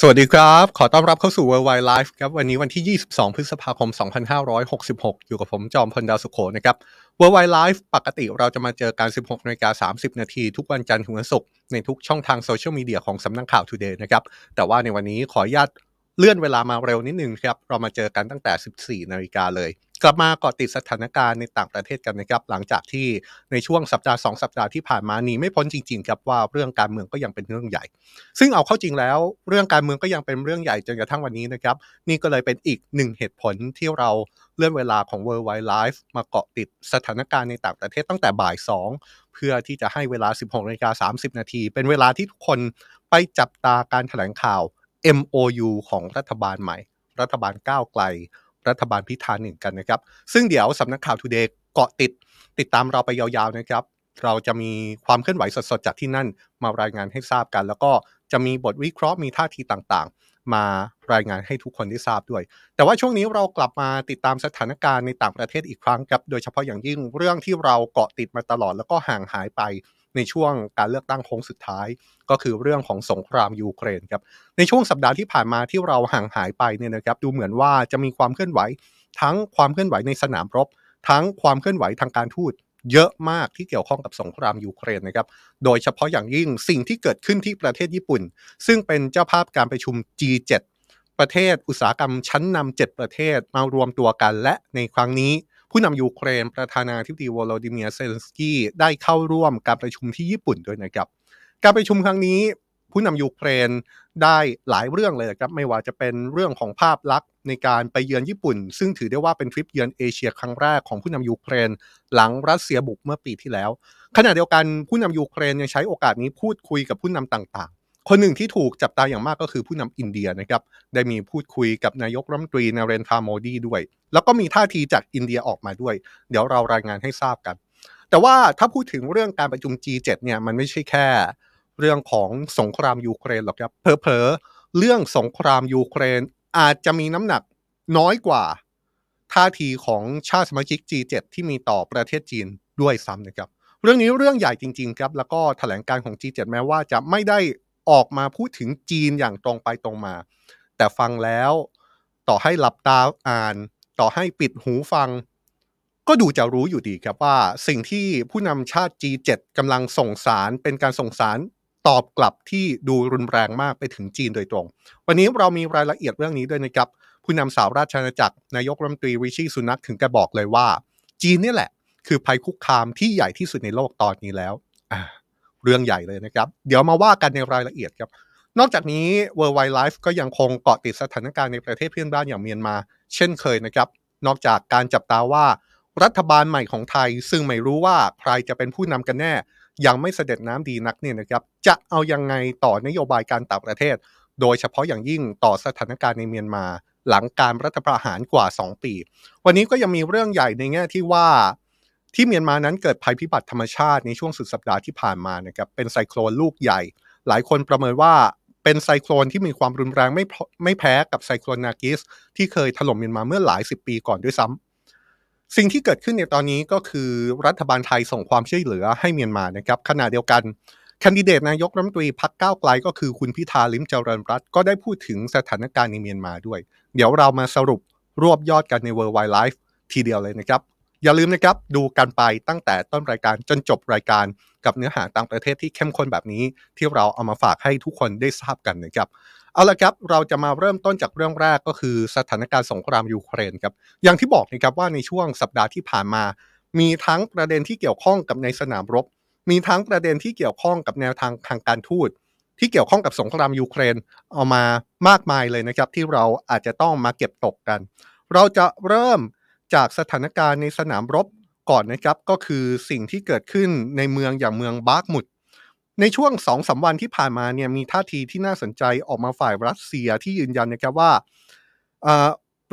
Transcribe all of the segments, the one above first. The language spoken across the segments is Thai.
สวัสดีครับ ขอต้อนรับเข้าสู่ Worldwide Life ครับ วันนี้วันที่ 22 พฤษภาคม 2566 อยู่กับผมจอมพลดาวสุโขนะครับ Worldwide Life ปกติเราจะมาเจอการ 16นาฬิกา30 นาทีทุกวันจันทร์ถึงวันศุกร์ในทุกช่องทางโซเชียลมีเดียของสำนักข่าว Today นะครับ แต่ว่าในวันนี้ขออนุญาตเลื่อนเวลามาเร็วนิดนึงครับ เรามาเจอกันตั้งแต่ 14 นาฬิกาเลย กลับมาเกาะติดสถานการณ์ในต่างประเทศกันนะครับหลังจากที่ในช่วงสัปดาห์ 2 สัปดาห์ที่ผ่านมานีไม่พ้นจริงๆครับว่าเรื่องการเมืองก็ยังเป็นเรื่องใหญ่ ซึ่งเอาเข้าจริงแล้ว เรื่องการเมืองก็ยังเป็นเรื่องใหญ่จนกระทั่งวันนี้นะครับนี่ก็เลยเป็นอีกหนึ่งเหตุผลที่เราเลื่อนเวลาของ World Wide Life มาเกาะติดสถานการณ์ในต่างประเทศตั้งแต่บ่าย 2 เพื่อที่จะให้เวลา 16นาฬิกา30 นาที เป็นเวลาที่ทุกคนไปจับตาการแถลงข่าว MOU ของรัฐบาลใหม่ รัฐบาลก้าวไกล รัฐบาลพิธาหนึ่งกันนะครับ ซึ่งเดี๋ยวสำนักข่าว Today เกาะติดติดตามเราไปยาวๆนะครับ เราจะมีความเคลื่อนไหวสดๆจากที่นั่นมารายงานให้ทราบกัน แล้วก็จะมีบทวิเคราะห์มีท่าทีต่างๆ มารายงานให้ทุกคนได้ทราบด้วย แต่ว่าช่วงนี้เรากลับมาติดตามสถานการณ์ในต่างประเทศอีกครั้งครับ โดยเฉพาะอย่างยิ่งเรื่องที่เราเกาะติดมาตลอดแล้วก็ห่างหายไป ในช่วงการเลือกตั้งโค้งสุดท้าย ก็คือเรื่องของสงครามยูเครนครับในช่วงสัปดาห์ที่ผ่านมาที่เราห่างหายไปเนี่ยนะครับดูเหมือนว่าจะมีความเคลื่อนไหว ทั้งความเคลื่อนไหวในสนามรบ ทั้งความเคลื่อนไหวทางการทูตเยอะมากที่เกี่ยวข้องกับสงครามยูเครนนะครับ โดยเฉพาะอย่างยิ่งสิ่งที่เกิดขึ้นที่ประเทศญี่ปุ่น ซึ่งเป็นเจ้าภาพการประชุม G7 ประเทศอุตสาหกรรมชั้นนำ7ประเทศมารวมตัวกันและในครั้งนี้ ผู้นำยูเครนประธานาธิบดีโวโลดิเมียร์ เซเลนสกี้ได้เข้าร่วมการประชุมที่ญี่ปุ่นด้วยนะครับ การประชุมครั้งนี้ ผู้นำยูเครนได้หลายเรื่องเลยนะครับ ไม่ว่าจะเป็นเรื่องของภาพลักษณ์ในการไปเยือนญี่ปุ่น ซึ่งถือได้ว่าเป็นทริปเยือนเอเชียครั้งแรกของผู้นำยูเครน หลังรัสเซียบุกเมื่อปีที่แล้วขณะเดียวกันผู้นำยูเครนยังใช้โอกาสนี้พูดคุยกับผู้นำต่าง คนหนึ่งที่ถูกจับตาอย่างมากก็คือผู้นำอินเดียนะครับได้มีพูดคุยกับนายกรัฐมนตรีนาเรนทราโมดีด้วย แล้วก็มีท่าทีจากอินเดียออกมาด้วย เดี๋ยวเรารายงานให้ทราบกัน แต่ว่าถ้าพูดถึงเรื่องการประชุม G7 เนี่ยมันไม่ใช่แค่ เรื่องของสงครามยูเครนหรอกครับเผลอๆเรื่องสงครามยูเครนอาจจะมีน้ำหนักน้อยกว่า ท่าทีของชาติสมาชิก G7 ที่มีต่อประเทศจีนด้วยซ้ำนะครับเรื่องนี้เรื่องใหญ่จริงๆครับแล้วก็แถลงการของ G7 แม้ว่าจะไม่ได้ ออกมาพูดถึงจีนอย่างตรงไปตรงมา แต่ฟังแล้วต่อให้หลับตาอ่าน ต่อให้ปิดหูฟัง ก็ดูจะรู้อยู่ดีครับว่าสิ่งที่ผู้นำชาติ G7 กำลังส่งสารเป็นการส่งสารตอบกลับที่ดูรุนแรงมากไปถึงจีนโดยตรง วันนี้เรามีรายละเอียดเรื่องนี้ด้วยนะครับ ผู้นำสาวราชอาณาจักรนายกรัฐมนตรีริชีสุนักถึงกระบอกเลยว่า จีนนี่แหละ คือภัยคุกคามที่ใหญ่ที่สุดในโลกตอนนี้แล้วอ่า เรื่องใหญ่เลยนะครับ เดี๋ยวมาว่ากันในรายละเอียดครับ นอกจากนี้ World Wide Life ก็ยังคงเกาะติดสถานการณ์ในประเทศเพื่อนบ้านอย่างเมียนมา เช่นเคยนะครับ นอกจากการจับตาว่ารัฐบาลใหม่ของไทย ซึ่งไม่รู้ว่าใครจะเป็นผู้นำกันแน่ ยังไม่เสด็จน้ำดีนักเนี่ยนะครับจะเอายังไงต่อนโยบายการต่างประเทศ โดยเฉพาะอย่างยิ่งต่อสถานการณ์ในเมียนมา หลังการรัฐประหารกว่า 2 ปี วันนี้ก็ยังมีเรื่องใหญ่ในแง่ที่ว่า ที่เมียนมานั้นเกิดภัยพิบัติธรรมชาติในช่วงสุดสัปดาห์ที่ผ่านมานะครับเป็นไซโคลนลูกใหญ่ หลายคนประเมินว่าเป็นไซโคลนที่มีความรุนแรงไม่ไม่แพ้กับไซโคลนนากิสที่เคยถล่มเมียนมาเมื่อหลายสิบปีก่อนด้วยซ้ำสิ่งที่เกิดขึ้นในตอนนี้ก็คือรัฐบาลไทยส่งความช่วยเหลือให้เมียนมานะครับขณะเดียวกันแคนดิเดตนายกรัฐมนตรีพักก้าวไกลก็คือคุณพิธาลิมเจริญรัตก็ได้พูดถึงสถานการณ์ในเมียนมาด้วย เดี๋ยวเรามาสรุปรวบยอดกันใน World Wide Life ทีเดียวเลยนะครับ อย่าลืมนะครับดูกันไปตั้งแต่ต้นรายการจนจบรายการกับเนื้อหาต่างประเทศที่เข้มข้นแบบนี้ ที่เราเอามาฝากให้ทุกคนได้ทราบกันนะครับเอาละครับเราจะมาเริ่มต้นจากเรื่องแรกก็คือสถานการณ์สงครามยูเครนครับอย่างที่บอกนะครับว่าในช่วงสัปดาห์ที่ผ่านมา มีทั้งประเด็นที่เกี่ยวข้องกับในสนามรบ มีทั้งประเด็นที่เกี่ยวข้องกับแนวทางทางการทูตที่เกี่ยวข้องกับสงครามยูเครนเอามามากมายเลยนะครับที่เราอาจจะต้องมาเก็บตกกัน เราจะเริ่ม จากสถานการณ์ในสนามรบก่อนนะครับก็คือสิ่งที่เกิดขึ้นในเมืองอย่างเมืองบาร์กมุดในช่วงสองสาวันที่ผ่านมาเนี่ยมีท่าทีที่น่าสนใจออกมาฝ่ายรัสเซียที่ยืนยันนะครับว่า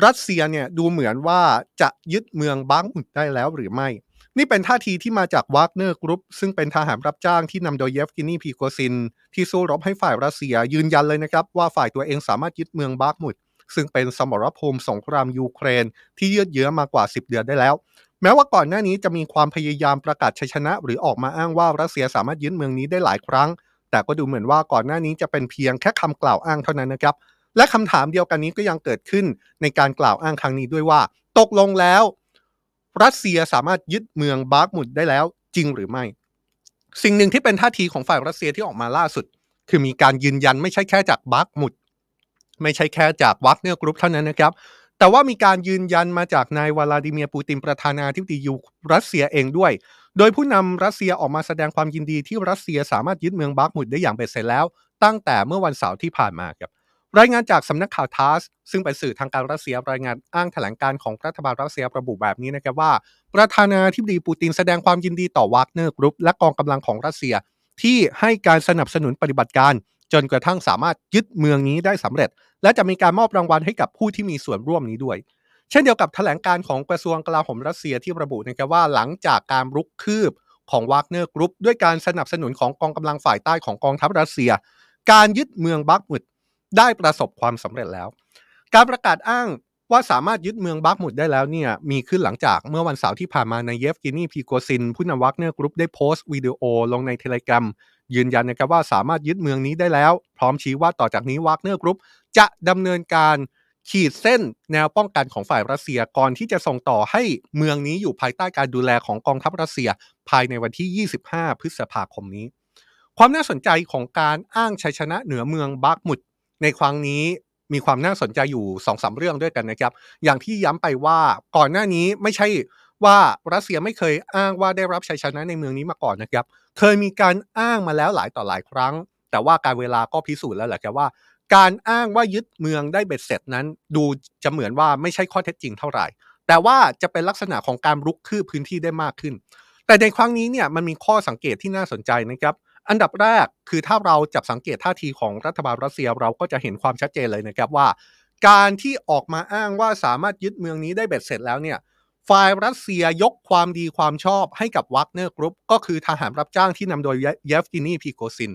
รัสเซียเนี่ยดูเหมือนว่าจะยึดเมืองบาร์กมุดได้แล้วหรือไม่ นี่เป็นท่าทีที่มาจาก Wagner Group ซึ่งเป็นทหารรับจ้างที่นำโดยเยฟเกนี ปริโกชิน ที่สู้รบให้ฝ่ายรัสเซียยืนยันเลยนะครับว่าฝ่ายตัวเองสามารถยึดเมืองบาร์กมุด ซึ่งเป็นสมรภูมิสงครามยูเครนที่ยืดเยื้อมากว่า 10 เดือนได้แล้ว แม้ว่าก่อนหน้านี้จะมีความพยายามประกาศชัยชนะ หรือออกมาอ้างว่ารัสเซียสามารถยึดเมืองนี้ได้หลายครั้ง แต่ก็ดูเหมือนว่าก่อนหน้านี้จะเป็นเพียงแค่คำกล่าวอ้างเท่านั้นนะครับและคำถามเดียวกันนี้ก็ยังเกิดขึ้นในการกล่าวอ้างครั้งนี้ด้วยว่า ตกลงแล้ว รัสเซียสามารถยึดเมืองบาร์กมุดได้แล้วจริงหรือไม่ สิ่งหนึ่งที่เป็นท่าทีของฝ่ายรัสเซียที่ออกมาล่าสุด คือมีการยืนยันไม่ใช่แค่จากบาร์กมุด ไม่ใช่แค่จากวักเนอร์กรุ๊ปเท่านั้นนะครับ แต่ว่ามีการยืนยันมาจากนายวลาดิเมียร์ปูตินประธานาธิบดียูรัสเซียเองด้วย โดยผู้นำรัสเซียออกมาแสดงความยินดีที่รัสเซียสามารถยึดเมืองบากมุดได้อย่างเบ็ดเสร็จแล้ว ตั้งแต่เมื่อวันเสาร์ที่ผ่านมาครับรายงานจากสำนักข่าวทาสซึ่งเป็นสื่อทางการรัสเซียรายงานอ้างแถลงการณ์ของรัฐบาลรัสเซียระบุแบบนี้นะครับว่า ประธานาธิบดีปูตินแสดงความยินดีต่อวากเนอร์กรุ๊ปและกองกำลังของรัสเซียที่ให้การสนับสนุนปฏิบัติการ จนกระทั่งสามารถยึดเมืองนี้ได้สำเร็จ และจะมีการมอบรางวัลให้กับผู้ที่มีส่วนร่วมนี้ด้วย เช่นเดียวกับแถลงการณ์ของกระทรวงกลาโหมรัสเซียที่ระบุนะครับว่าหลังจากการรุกคืบของวากเนอร์กรุ๊ปด้วยการสนับสนุนของกองกำลังฝ่ายใต้ของกองทัพรัสเซีย การยึดเมืองบักมุดได้ประสบความสำเร็จแล้ว การประกาศอ้างว่าสามารถยึดเมืองบักมุดได้แล้วเนี่ยมีขึ้นหลังจากเมื่อวันเสาร์ที่ผ่านมานายเยฟกินีพริโกซิน ผู้นำวักเนอร์กรุ๊ปได้โพสต์วิดีโอลงในเทเลแกรม ยืนยันนะครับว่าสามารถยึดเมืองนี้ได้แล้ว พร้อมชี้ว่าต่อจากนี้วักเนอร์กรุ๊ปจะดำเนินการขีดเส้นแนวป้องกันของฝ่ายรัสเซียก่อนที่จะส่งต่อให้เมืองนี้อยู่ภายใต้การดูแลของกองทัพรัสเซีย ภายในวันที่ 25 พฤษภาคมนี้ ความน่าสนใจของการอ้างชัยชนะเหนือเมืองบาร์กมุดในครั้งนี้มีความน่าสนใจอยู่สองสาเรื่องด้วยกันนะครับ อย่างที่ย้ำไปว่าก่อนหน้านี้ไม่ใช่ ว่ารัสเซียไม่เคยอ้างว่าได้รับชัยชนะในเมืองนี้มาก่อนนะครับ เคยมีการอ้างมาแล้วหลายต่อหลายครั้ง แต่ว่าการเวลาก็พิสูจน์แล้วแหละครับว่า การอ้างว่ายึดเมืองได้เบ็ดเสร็จนั้น ดูจะเหมือนว่าไม่ใช่ข้อเท็จจริงเท่าไหร่ แต่ว่าจะเป็นลักษณะของการรุกคืบพื้นที่ได้มากขึ้น แต่ในครั้งนี้เนี่ยมันมีข้อสังเกตที่น่าสนใจนะครับอันดับแรกคือถ้าเราจับสังเกตท่าทีของรัฐบาลรัสเซียเราก็จะเห็นความชัดเจนเลยนะครับว่า การที่ออกมาอ้างว่าสามารถยึดเมืองนี้ได้เบ็ดเสร็จแล้วเนี่ย ฝ่ายรัสเซียยกความดีความชอบให้กับวักเนอร์กรุ๊ปก็คือทหารรับจ้างที่นำโดยเยฟกินีพริโกซิน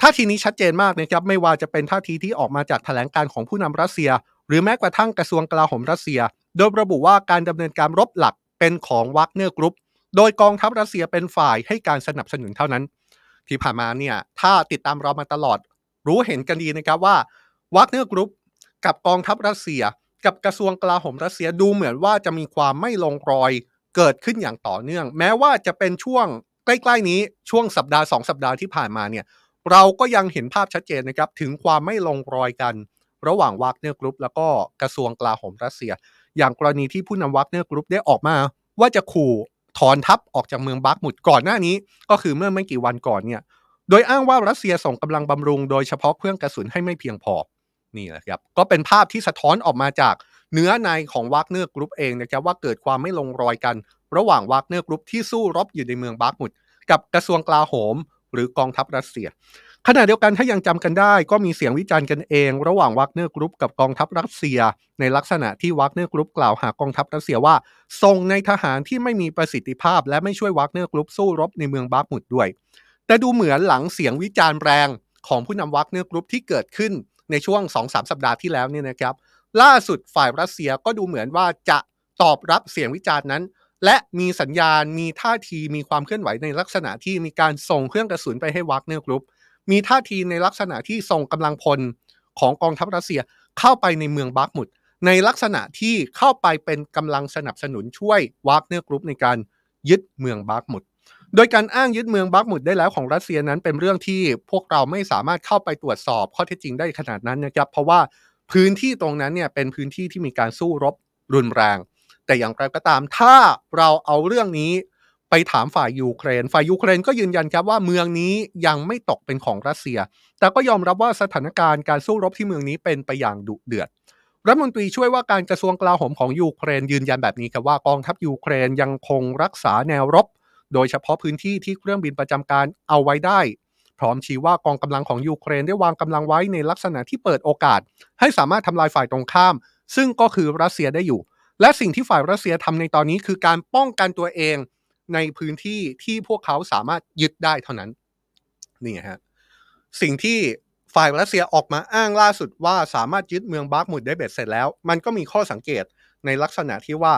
ท่าทีนี้ชัดเจนมากนะครับไม่ว่าจะเป็นท่าทีที่ออกมาจากแถลงการณ์ของผู้นำรัสเซีย หรือแม้กระทั่งกระทรวงกลาโหมรัสเซีย โดยระบุว่าการดำเนินการรบหลักเป็นของวักเนอร์กรุ๊ปโดยกองทัพรัสเซียเป็นฝ่ายให้การสนับสนุนเท่านั้น ที่ผ่านมาเนี่ยถ้าติดตามเรามาตลอด รู้เห็นกันดีนะครับว่าวักเนอร์กรุ๊ปกับกองทัพรัสเซีย กับกระทรวงกลาโหมรัสเซียดูเหมือนว่าจะมีความไม่ลงรอยเกิดขึ้นอย่างต่อเนื่อง แม้ว่าจะเป็นช่วงใกล้ๆนี้ช่วงสัปดาห์สองสัปดาห์ที่ผ่านมาเนี่ยเราก็ยังเห็นภาพชัดเจนนะครับถึงความไม่ลงรอยกัน ระหว่างวักเนอร์กรุ๊ปแล้วก็กระทรวงกลาโหมรัสเซีย อย่างกรณีที่ผู้นำวักเนอร์กรุ๊ปได้ออกมา ว่าจะขู่ถอนทัพออกจากเมืองบักมุดก่อนหน้านี้ ก็คือเมื่อไม่กี่วันก่อนเนี่ยโดยอ้างว่ารัสเซียส่งกำลังบำรุงโดยเฉพาะเครื่องกระสุนให้ไม่เพียงพอ นี่แหละครับก็เป็นภาพที่สะท้อนออกมาจากเนื้อในของวักเนอร์กรุ๊ปเองนะครับว่าเกิดความไม่ลงรอยกัน ระหว่างวักเนอร์กรุ๊ปที่สู้รบอยู่ในเมืองบักมุดกับกระทรวงกลาโหม หรือกองทัพรัสเซียขณะเดียวกันถ้ายังจำกันได้ ก็มีเสียงวิจารณ์กันเอง ระหว่างวักเนอร์กรุ๊ปกับกองทัพรัสเซีย ในลักษณะที่วักเนอร์กรุ๊ปกล่าวหากองทัพรัสเซียว่าส่งนายทหารที่ไม่มีประสิทธิภาพ และไม่ช่วยวักเนอร์กรุ๊ปสู้รบในเมืองบักมุดด้วย แต่ดูเหมือนหลังเสียงวิจารณ์แรงของผู้นำวักเนอร์กรุ๊ปที่เกิดขึ้น ในช่วง 2-3 สัปดาห์ที่แล้วเนี่ยนะครับ ล่าสุดฝ่ายรัสเซียก็ดูเหมือนว่าจะตอบรับเสียงวิจารณ์นั้น และมีสัญญาณมีท่าทีมีความเคลื่อนไหวในลักษณะที่มีการส่งเครื่องกระสุนไปให้วักเนอร์กรุ๊ปมีท่าทีในลักษณะที่ส่งกำลังพลของกองทัพรัสเซียเข้าไปในเมืองบักมุดในลักษณะที่เข้าไปเป็นกำลังสนับสนุนช่วยวักเนอร์กรุ๊ปในการยึดเมืองบักมุด โดยการอ้างยึดเมืองบักมุดได้แล้วของรัสเซียนั้นเป็นเรื่องที่พวกเราไม่สามารถเข้าไปตรวจสอบข้อเท็จจริงได้ขนาดนั้นนะครับ เพราะว่าพื้นที่ตรงนั้นเนี่ยเป็นพื้นที่ที่มีการสู้รบรุนแรง แต่อย่างไรก็ตามถ้าเราเอาเรื่องนี้ไปถามฝ่ายยูเครน ฝ่ายยูเครนก็ยืนยันครับว่าเมืองนี้ยังไม่ตกเป็นของรัสเซีย แต่ก็ยอมรับว่าสถานการณ์การสู้รบที่เมืองนี้เป็นไปอย่างดุเดือด รัฐมนตรีช่วยว่าการกระทรวงกลาโหมของยูเครนยืนยันแบบนี้ครับว่ากองทัพยูเครนยังคงรักษาแนวรบ โดยเฉพาะพื้นที่ที่เครื่องบินประจำการเอาไว้ได้ พร้อมชี้ว่ากองกำลังของยูเครนได้วางกำลังไว้ในลักษณะที่เปิดโอกาส ให้สามารถทำลายฝ่ายตรงข้าม ซึ่งก็คือรัสเซียได้อยู่ และสิ่งที่ฝ่ายรัสเซียทำในตอนนี้คือการป้องกันตัวเองในพื้นที่ที่พวกเขาสามารถยึดได้เท่านั้นนี่ฮะสิ่งที่ฝ่ายรัสเซียออกมาอ้างล่าสุดว่าสามารถยึดเมืองบาร์กมุดได้เบ็ดเสร็จแล้ว มันก็มีข้อสังเกตในลักษณะที่ว่า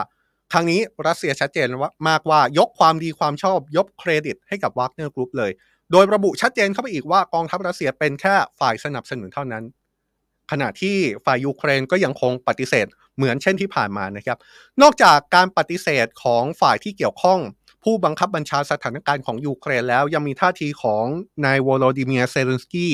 ครั้งนี้รัสเซียชัดเจนว่ามากว่ายกความดีความชอบยกเครดิตให้กับวากเนอร์กรุ๊ปเลย โดยระบุชัดเจนเข้าไปอีกว่ากองทัพรัสเซียเป็นแค่ฝ่ายสนับสนุนเท่านั้น ขณะที่ฝ่ายยูเครนก็ยังคงปฏิเสธเหมือนเช่นที่ผ่านมานะครับ นอกจากการปฏิเสธของฝ่ายที่เกี่ยวข้อง ผู้บังคับบัญชาสถานการณ์ของยูเครนแล้วยังมีท่าทีของนายโวโลดิเมียร์เซเลนสกี้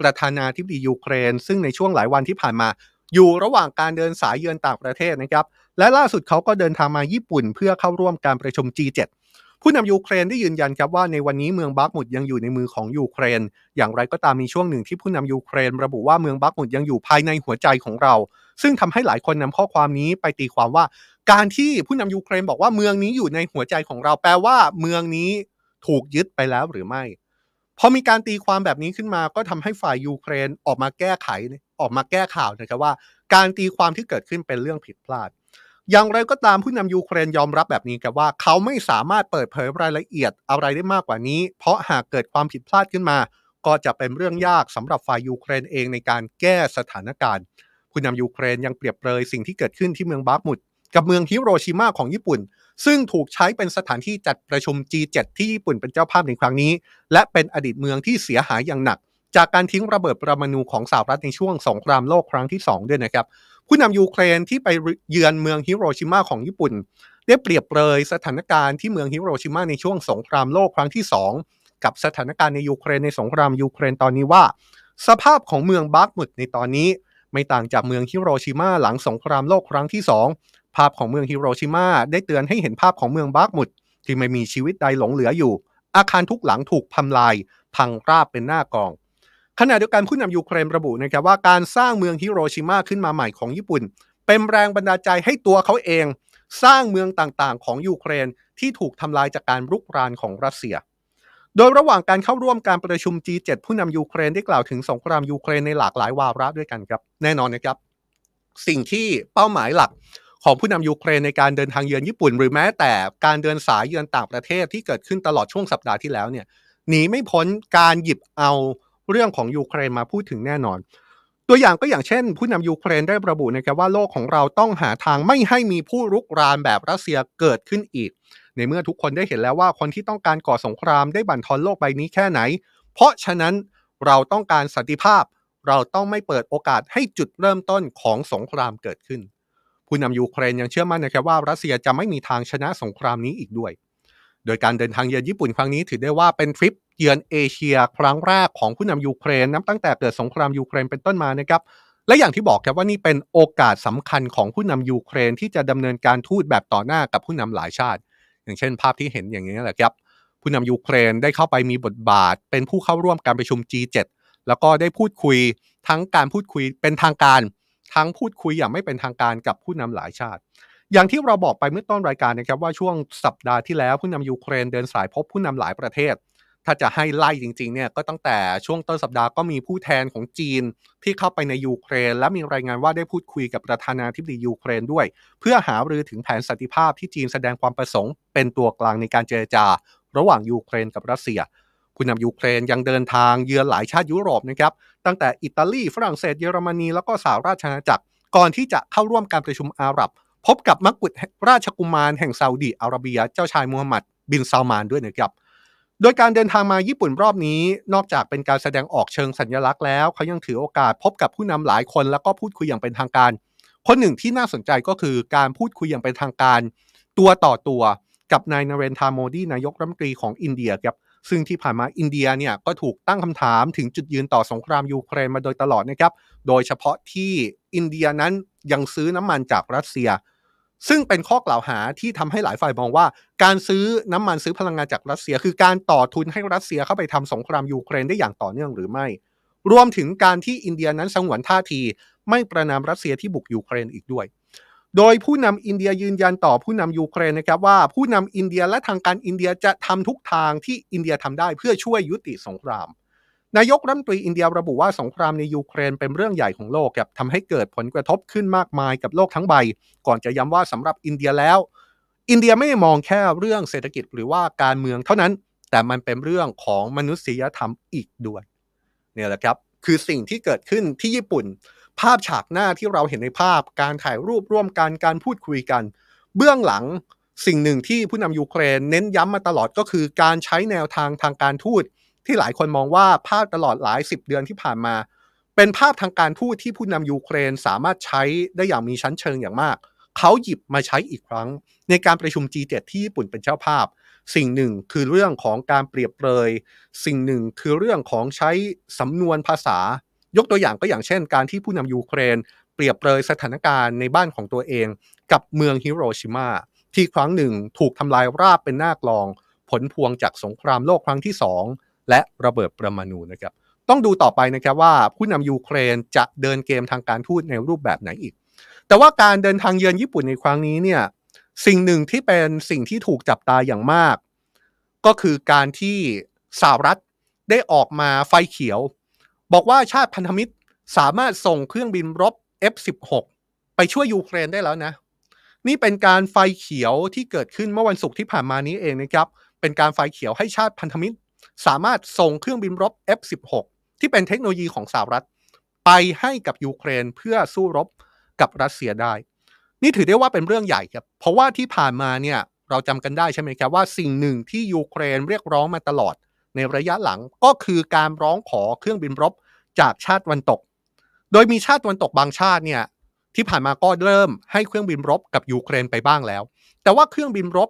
ประธานาธิบดียูเครน ซึ่งในช่วงหลายวันที่ผ่านมา อยู่ระหว่างการเดินสายเยือนต่างประเทศนะครับ และล่าสุดเขาก็เดินทางมาญี่ปุ่น เพื่อเข้าร่วมการประชุม G7 ผู้นำยูเครนได้ยืนยันครับว่าในวันนี้เมืองบักมุดยังอยู่ในมือของยูเครน อย่างไรก็ตามมีช่วงหนึ่งที่ผู้นำยูเครน ระบุว่าเมืองบักมุดยังอยู่ภายในหัวใจของเรา ซึ่งทำให้หลายคนนำข้อความนี้ไปตีความว่า การที่ผู้นำยูเครนบอกว่าเมืองนี้อยู่ในหัวใจของเราแปลว่า เมืองนี้ถูกยึดไปแล้วหรือไม่พอมีการตีความแบบนี้ขึ้นมาก็ทำให้ฝ่ายยูเครนออกมาแก้ไขออกมาแก้ข่าวนะครับว่า การตีความที่เกิดขึ้นเป็นเรื่องผิดพลาด อย่างไรก็ตามผู้นำยูเครนยอมรับแบบนี้กับว่าเขาไม่สามารถเปิดเผยรายละเอียดอะไรได้มากกว่านี้ เพราะหากเกิดความผิดพลาดขึ้นมา ก็จะเป็นเรื่องยากสำหรับฝ่ายยูเครนเองในการแก้สถานการณ์ ผู้นำยูเครนยังเปรียบเปรยสิ่งที่เกิดขึ้นที่เมืองบาร์มุดกับเมืองฮิโรชิมาของญี่ปุ่น ซึ่งถูกใช้เป็นสถานที่จัดประชุม G7 ที่ญี่ปุ่นเป็นเจ้าภาพในครั้งนี้ และเป็นอดีตเมืองที่เสียหายอย่างหนัก จากการทิ้งระเบิดปรมาณูของสหรัฐในช่วงสงครามโลกครั้งที่ 2 ด้วยนะครับ ผู้นำยูเครนที่ไปเยือนเมืองฮิโรชิมาของญี่ปุ่น ได้เปรียบเปรยสถานการณ์ที่เมืองฮิโรชิมาในช่วงสงครามโลกครั้งที่ 2 กับสถานการณ์ในยูเครนในสงครามยูเครนตอนนี้ว่า สภาพของเมืองบาร์กมุดในตอนนี้ ไม่ต่างจากเมืองฮิโรชิมาหลังสงครามโลกครั้งที่ 2 ภาพของเมืองฮิโรชิมาได้เตือนให้เห็นภาพของเมืองบาร์กมุดที่ไม่มีชีวิตใดหลงเหลืออยู่ อาคารทุกหลังถูกทำลาย พังราบเป็นหน้ากอง ขณะเดียวกันผู้นำยูเครนระบุนะครับว่าการสร้างเมืองฮิโรชิมาขึ้นมาใหม่ของญี่ปุ่น เป็นแรงบันดาลใจให้ตัวเขาเอง สร้างเมืองต่างๆ ของยูเครนที่ถูกทำลายจากการรุกรานของรัสเซีย โดยระหว่างการเข้าร่วมการประชุม G7 ผู้นำยูเครนได้กล่าวถึงสงครามยูเครนในหลากหลายวาระด้วยกันครับแน่นอนนะครับ สิ่งที่เป้าหมายหลักของผู้นำยูเครนในการเดินทางเยือนญี่ปุ่น หรือแม้แต่การเดินสายเยือนต่างประเทศที่เกิดขึ้นตลอดช่วงสัปดาห์ที่แล้วเนี่ยหนีไม่พ้นการหยิบเอา เรื่องของยูเครนมาพูดถึงแน่นอน ตัวอย่างก็อย่างเช่น ผู้นำยูเครนได้ระบุนะครับว่าโลกของเราต้องหาทางไม่ให้มีผู้รุกรานแบบรัสเซียเกิดขึ้นอีก ในเมื่อทุกคนได้เห็นแล้วว่าคนที่ต้องการก่อสงครามได้บั่นทอนโลกใบนี้แค่ไหน เพราะฉะนั้นเราต้องการสันติภาพ เราต้องไม่เปิดโอกาสให้จุดเริ่มต้นของสงครามเกิดขึ้น ผู้นำยูเครนยังเชื่อมั่นนะครับว่ารัสเซียจะไม่มีทางชนะสงครามนี้อีกด้วย โดยการเดินทางเยือนญี่ปุ่นครั้งนี้ถือได้ว่าเป็นทริปเยือนเอเชียครั้งแรกของผู้นำยูเครนนับตั้งแต่เกิดสงครามยูเครนเป็นต้นมานะครับและอย่างที่บอกครับว่านี่เป็นโอกาสสำคัญของผู้นำยูเครนที่จะดำเนินการทูตแบบต่อหน้ากับผู้นำหลายชาติ อย่างเช่น ภาพที่เห็นอย่างนี้แหละครับ ผู้นำยูเครนได้เข้าไปมีบทบาท เป็นผู้เข้าร่วมการประชุม G7 แล้วก็ได้พูดคุยทั้งการพูดคุยเป็นทางการ ทั้งพูดคุยอย่างไม่เป็นทางการกับผู้นำหลายชาติ อย่างที่เราบอกไปเมื่อต้นรายการนะครับว่าช่วงสัปดาห์ที่แล้วผู้นำยูเครนเดินสายพบผู้นำหลายประเทศ ถ้าจะให้ไล่จริงๆเนี่ยก็ตั้งแต่ช่วงต้นสัปดาห์ก็มีผู้แทนของจีนที่เข้าไปในยูเครน และมีรายงานว่าได้พูดคุยกับประธานาธิบดียูเครนด้วย เพื่อหารือถึงแผนสันติภาพที่จีนแสดงความประสงค์ เป็นตัวกลางในการเจรจา ระหว่างยูเครนกับรัสเซียผู้นำยูเครนยังเดินทางเยือนหลายชาติยุโรปนะครับตั้งแต่อิตาลีฝรั่งเศสเยอรมนีแล้วก็สหราชอาณาจักรก่อนที่จะเข้าร่วมการประชุมอาหรับ พบกับมักกุฎราชกุมารแห่งซาอุดีอาระเบีย เจ้าชายมูฮัมหมัดบินซาลมานด้วยนะครับโดยการเดินทางมาญี่ปุ่นรอบนี้ นอกจากเป็นการแสดงออกเชิงสัญลักษณ์แล้ว เขายังถือโอกาสพบกับผู้นำหลายคนแล้วก็พูดคุยอย่างเป็นทางการ คนหนึ่งที่น่าสนใจก็คือการพูดคุยอย่างเป็นทางการ ตัวต่อตัวกับนายนเรนทาโมดีนายกรัฐมนตรีของอินเดียครับซึ่งที่ผ่านมาอินเดียเนี่ยก็ถูกตั้งคำถามถึงจุดยืนต่อสงครามยูเครนมาโดยตลอดนะครับ โดยเฉพาะที่อินเดียนั้นยังซื้อน้ำมันจากรัสเซีย ซึ่งเป็นข้อกล่าวหาที่ทำให้หลายฝ่ายมองว่า การซื้อน้ำมันซื้อพลังงานจากรัสเซีย คือการต่อทุนให้รัสเซียเข้าไปทำสงครามยูเครนได้อย่างต่อเนื่องหรือไม่ รวมถึงการที่อินเดียนั้นสงวนท่าที ไม่ประณามรัสเซียที่บุกยูเครนอีกด้วย โดยผู้นำอินเดียยืนยันต่อผู้นำยูเครนนะครับว่าผู้นำอินเดียและทางการอินเดียจะทำทุกทางที่อินเดียทำได้เพื่อช่วยยุติสงคราม นายกรัฐมนตรีอินเดียระบุว่าสงครามในยูเครนเป็นเรื่องใหญ่ของโลกครับทำให้เกิดผลกระทบขึ้นมากมายกับโลกทั้งใบ ก่อนจะย้ำว่าสำหรับอินเดียแล้ว อินเดียไม่ได้มองแค่เรื่องเศรษฐกิจหรือว่าการเมืองเท่านั้น แต่มันเป็นเรื่องของมนุษยธรรมอีกด้วยเนี่ยแหละครับคือสิ่งที่เกิดขึ้นที่ญี่ปุ่น ภาพฉากหน้าที่เราเห็นในภาพ การถ่ายรูปร่วมกันการพูดคุยกัน เบื้องหลังสิ่งหนึ่งที่ผู้นำยูเครน เน้นย้ำมาตลอดก็คือการใช้แนวทางทางการทูต ที่หลายคนมองว่าภาพตลอดหลายสิบเดือนที่ผ่านมา เป็นภาพทางการทูตที่ผู้นำยูเครนสามารถใช้ได้อย่างมีชั้นเชิงอย่างมาก เขาหยิบมาใช้อีกครั้ง ในการประชุม G7 ที่ญี่ปุ่นเป็นเจ้าภาพ สิ่งหนึ่งคือเรื่องของการเปรียบเปรย สิ่งหนึ่งคือเรื่องของใช้สำนวนภาษา ยกตัวอย่างก็อย่างเช่น การที่ผู้นำยูเครน เปรียบเปรยสถานการณ์ในบ้านของตัวเอง กับเมืองฮิโรชิมาที่ครั้งหนึ่งถูกทำลายราบเป็นหน้ากลอง ผลพวงจากสงครามโลกครั้งที่2 และระเบิดประมาณูนะครับ ต้องดูต่อไปนะครับว่าผู้นำยูเครนจะเดินเกมทางการทูตในรูปแบบไหนอีก แต่ว่าการเดินทางเยือนญี่ปุ่นในครั้งนี้เนี่ยสิ่งหนึ่งที่เป็นสิ่งที่ถูกจับตาอย่างมาก ก็คือการที่สหรัฐได้ออกมาไฟเขียว บอกว่าชาติพันธมิตรสามารถส่งเครื่องบินรบ F16 ไปช่วยยูเครนได้แล้วนะ นี่เป็นการไฟเขียวที่เกิดขึ้นเมื่อวันศุกร์ที่ผ่านมานี้เองนะครับ เป็นการไฟเขียวให้ชาติพันธมิตร สามารถส่งเครื่องบินรบ F16 ที่เป็นเทคโนโลยีของสหรัฐ ไปให้กับยูเครนเพื่อสู้รบกับรัสเซียได้ นี่ถือได้ว่าเป็นเรื่องใหญ่ครับ เพราะว่าที่ผ่านมาเนี่ยเราจำกันได้ใช่ไหมครับว่าสิ่งหนึ่งที่ยูเครนเรียกร้องมาตลอด ในระยะหลังก็คือการร้องขอเครื่องบินรบจากชาติตะวันตก โดยมีชาติตะวันตกบางชาติเนี่ยที่ผ่านมาก็เริ่มให้เครื่องบินรบกับยูเครนไปบ้างแล้ว แต่ว่าเครื่องบินรบ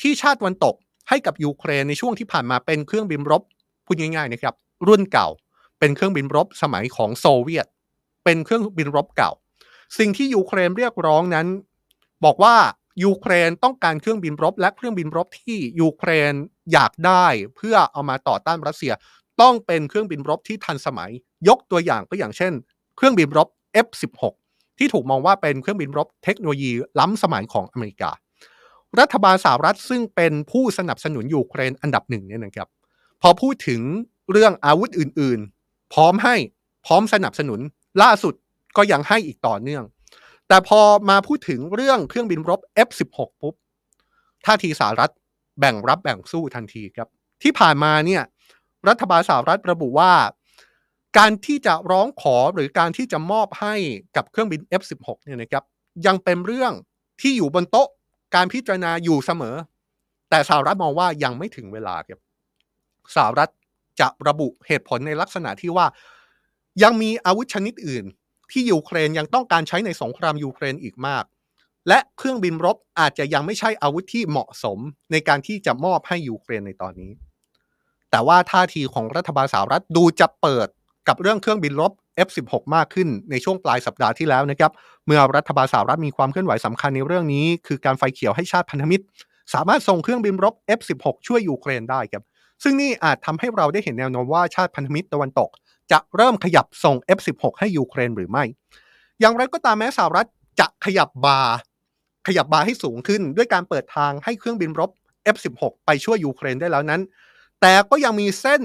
ที่ชาติตะวันตก ให้กับยูเครนในช่วงที่ผ่านมาเป็นเครื่องบินรบพูดง่ายๆนะครับรุ่นเก่า เป็นเครื่องบินรบสมัยของโซเวียต เป็นเครื่องบินรบเก่า สิ่งที่ยูเครนเรียกร้องนั้น บอกว่ายูเครนต้องการเครื่องบินรบ และเครื่องบินรบที่ยูเครนอยากได้เพื่อเอามาต่อต้านรัสเซีย ต้องเป็นเครื่องบินรบที่ทันสมัย ยกตัวอย่างก็อย่างเช่น เครื่องบินรบ F16 ที่ถูกมองว่าเป็นเครื่องบินรบเทคโนโลยีล้ำสมัยของอเมริกา รัฐบาลสหรัฐซึ่งเป็นผู้สนับสนุนยูเครนอันดับหนึ่งเนี่ยนะครับ พอพูดถึงเรื่องอาวุธอื่น ๆ พร้อมให้พร้อมสนับสนุนล่าสุดก็ยังให้อีกต่อเนื่อง แต่พอมาพูดถึงเรื่องเครื่องบินรบ F16 ปุ๊บท่าทีสหรัฐแบ่งรับแบ่งสู้ทันทีครับ ที่ผ่านมาเนี่ยรัฐบาลสหรัฐระบุว่า การที่จะร้องขอหรือการที่จะมอบให้กับเครื่องบิน F16 เนี่ยนะครับยังเป็นเรื่องที่อยู่บนโต๊ะ การพิจารณาอยู่เสมอ แต่สหรัฐมองว่ายังไม่ถึงเวลาครับสหรัฐจะระบุเหตุผลในลักษณะที่ว่า ยังมีอาวุธชนิดอื่น ที่ยูเครนยังต้องการใช้ในสงครามยูเครนอีกมาก และเครื่องบินรบอาจจะยังไม่ใช่อาวุธที่เหมาะสมในการที่จะมอบให้ยูเครนในตอนนี้ แต่ว่าท่าทีของรัฐบาลสหรัฐดูจะเปิดกับเรื่องเครื่องบินรบ F16 มากขึ้นในช่วงปลายสัปดาห์ที่แล้วนะครับ เมื่อรัฐบาลสหรัฐมีความเคลื่อนไหวสำคัญในเรื่องนี้ คือการไฟเขียวให้ชาติพันธมิตร สามารถส่งเครื่องบินรบ F16 ช่วยยูเครนได้ครับ ซึ่งนี่อาจทำให้เราได้เห็นแนวโน้มว่าชาติพันธมิตรตะวันตก จะเริ่มขยับส่ง F16 ให้ยูเครนหรือไม่ อย่างไรก็ตามแม้สหรัฐจะขยับบาร์ขยับบาร์ให้สูงขึ้น ด้วยการเปิดทางให้เครื่องบินรบ F16 ไปช่วยยูเครนได้แล้วนั้น แต่ก็ยังมีเส้น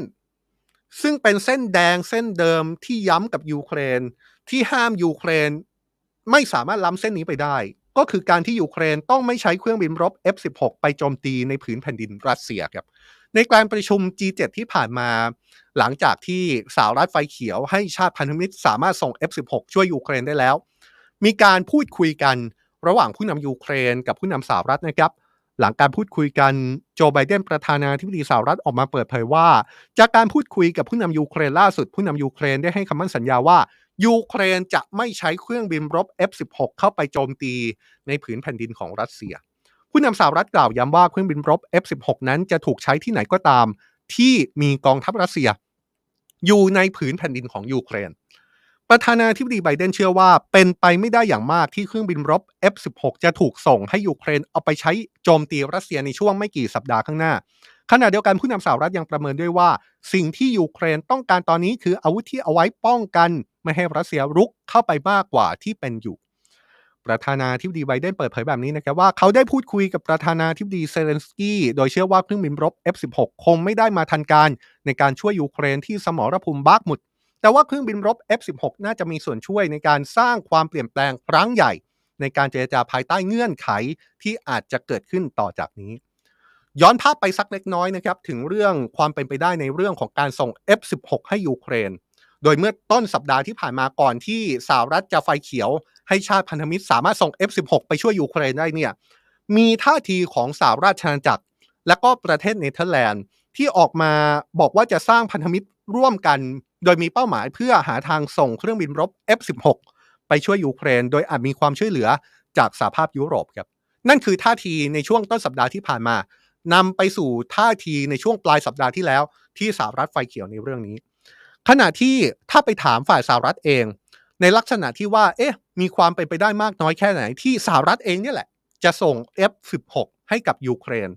ซึ่งเป็นเส้นแดงเส้นเดิมที่ย้ำกับยูเครน ที่ห้ามยูเครน ไม่สามารถล้ำเส้นนี้ไปได้ ก็คือการที่ยูเครนต้องไม่ใช้เครื่องบินรบ F16 ไปโจมตีในผืนแผ่นดินรัสเซียครับในการประชุม G7 ที่ผ่านมา หลังจากที่สหรัฐไฟเขียวให้ชาติพันธมิตรสามารถส่ง F16 ช่วยยูเครนได้แล้ว มีการพูดคุยกันระหว่างผู้นำยูเครนกับผู้นำสหรัฐนะครับ หลังการพูดคุยกันโจไบเดนประธานาธิบดีสหรัฐออกมาเปิดเผยว่า จากการพูดคุยกับผู้นำยูเครนล่าสุด ผู้นำยูเครนได้ให้คำมั่นสัญญาว่ายูเครนจะไม่ใช้เครื่องบินรบ F16 เข้าไปโจมตีในผืนแผ่นดินของรัสเซีย ผู้นำสหรัฐกล่าวย้ำว่าเครื่องบินรบ F16 นั้นจะถูกใช้ที่ไหนก็ตาม ที่มีกองทัพรัสเซีย อยู่ในผืนแผ่นดินของยูเครน ประธานาธิบดีไบเดนเชื่อว่าเป็นไปไม่ได้อย่างมากที่เครื่องบินรบ F16 จะถูกส่งให้ยูเครนเอาไปใช้โจมตีรัสเซียในช่วงไม่กี่สัปดาห์ข้างหน้า ขณะเดียวกันผู้นำสหรัฐยังประเมินด้วยว่า สิ่งที่ยูเครนต้องการตอนนี้คืออาวุธที่เอาไว้ป้องกัน ไม่ให้รัสเซียรุกเข้าไปมากกว่าที่เป็นอยู่ ประธานาธิบดีไบเดนเปิดเผยแบบนี้นะครับว่าเขาได้พูดคุยกับประธานาธิบดีเซเลนสกี้โดยเชื่อว่าเครื่องบินรบ F16 คงไม่ได้มาทันการ ในการช่วยยูเครนที่สมรภูมิบาร์กมุด แต่ว่าเครื่องบินรบ F16 น่าจะมีส่วนช่วยในการสร้างความเปลี่ยนแปลงครั้งใหญ่ ในการเจรจาภายใต้เงื่อนไขที่อาจจะเกิดขึ้นต่อจากนี้ ย้อนภาพไปสักเล็กน้อยนะครับถึงเรื่องความเป็นไปได้ในเรื่องของการส่ง F16 ให้ยูเครน โดยเมื่อต้นสัปดาห์ที่ผ่านมาก่อนที่สหรัฐจะไฟเขียว ให้ชาติพันธมิตรสามารถส่ง F16 ไปช่วยยูเครนได้เนี่ยมีท่าทีของสหราชอาณาจักร และก็ประเทศเนเธอร์แลนด์ที่ออกมาบอกว่าจะสร้างพันธมิตรร่วมกัน โดยมีเป้าหมายเพื่อหาทางส่งเครื่องบินรบ F16 ไปช่วยยูเครน โดยอาจมีความช่วยเหลือจากสหภาพยุโรปครับ นั่นคือท่าทีในช่วงต้นสัปดาห์ที่ผ่านมานำไปสู่ท่าทีในช่วงปลายสัปดาห์ที่แล้ว ที่สหรัฐไฟเขียวในเรื่องนี้ ขณะที่ถ้าไปถามฝ่ายสหรัฐเอง ในลักษณะที่ว่า เอ๊ะ มีความเป็นไปได้มากน้อยแค่ไหน ที่สหรัฐเองเนี่ยแหละ จะส่ง F16 ให้กับยูเครน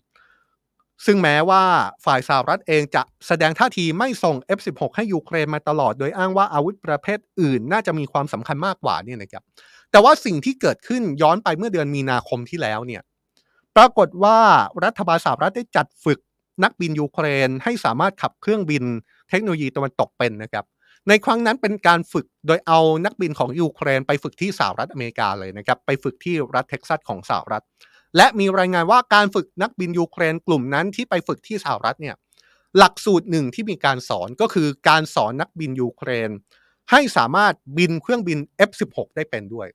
ซึ่งแม้ว่าฝ่ายสหรัฐเองจะแสดงท่าทีไม่ส่ง F16 ให้ยูเครนมาตลอด โดยอ้างว่าอาวุธประเภทอื่น น่าจะมีความสำคัญมากกว่าเนี่ยนะครับ แต่ว่าสิ่งที่เกิดขึ้นย้อนไปเมื่อเดือนมีนาคมที่แล้วเนี่ย ปรากฏว่ารัฐบาลสหรัฐได้จัดฝึกนักบินยูเครนให้สามารถขับเครื่องบินเทคโนโลยีตะวันตกเป็นนะครับ ในครั้งนั้นเป็นการฝึกโดยเอานักบินของยูเครน ไปฝึกที่สหรัฐอเมริกาเลยนะครับ ไปฝึกที่รัฐเท็กซัสของสหรัฐ และมีรายงานว่าการฝึกนักบินยูเครนกลุ่มนั้นที่ไปฝึกที่สหรัฐเนี่ยหลักสูตรหนึ่งที่มีการสอนก็คือการสอนนักบินยูเครน ให้สามารถบินเครื่องบิน F16 ได้เป็นด้วย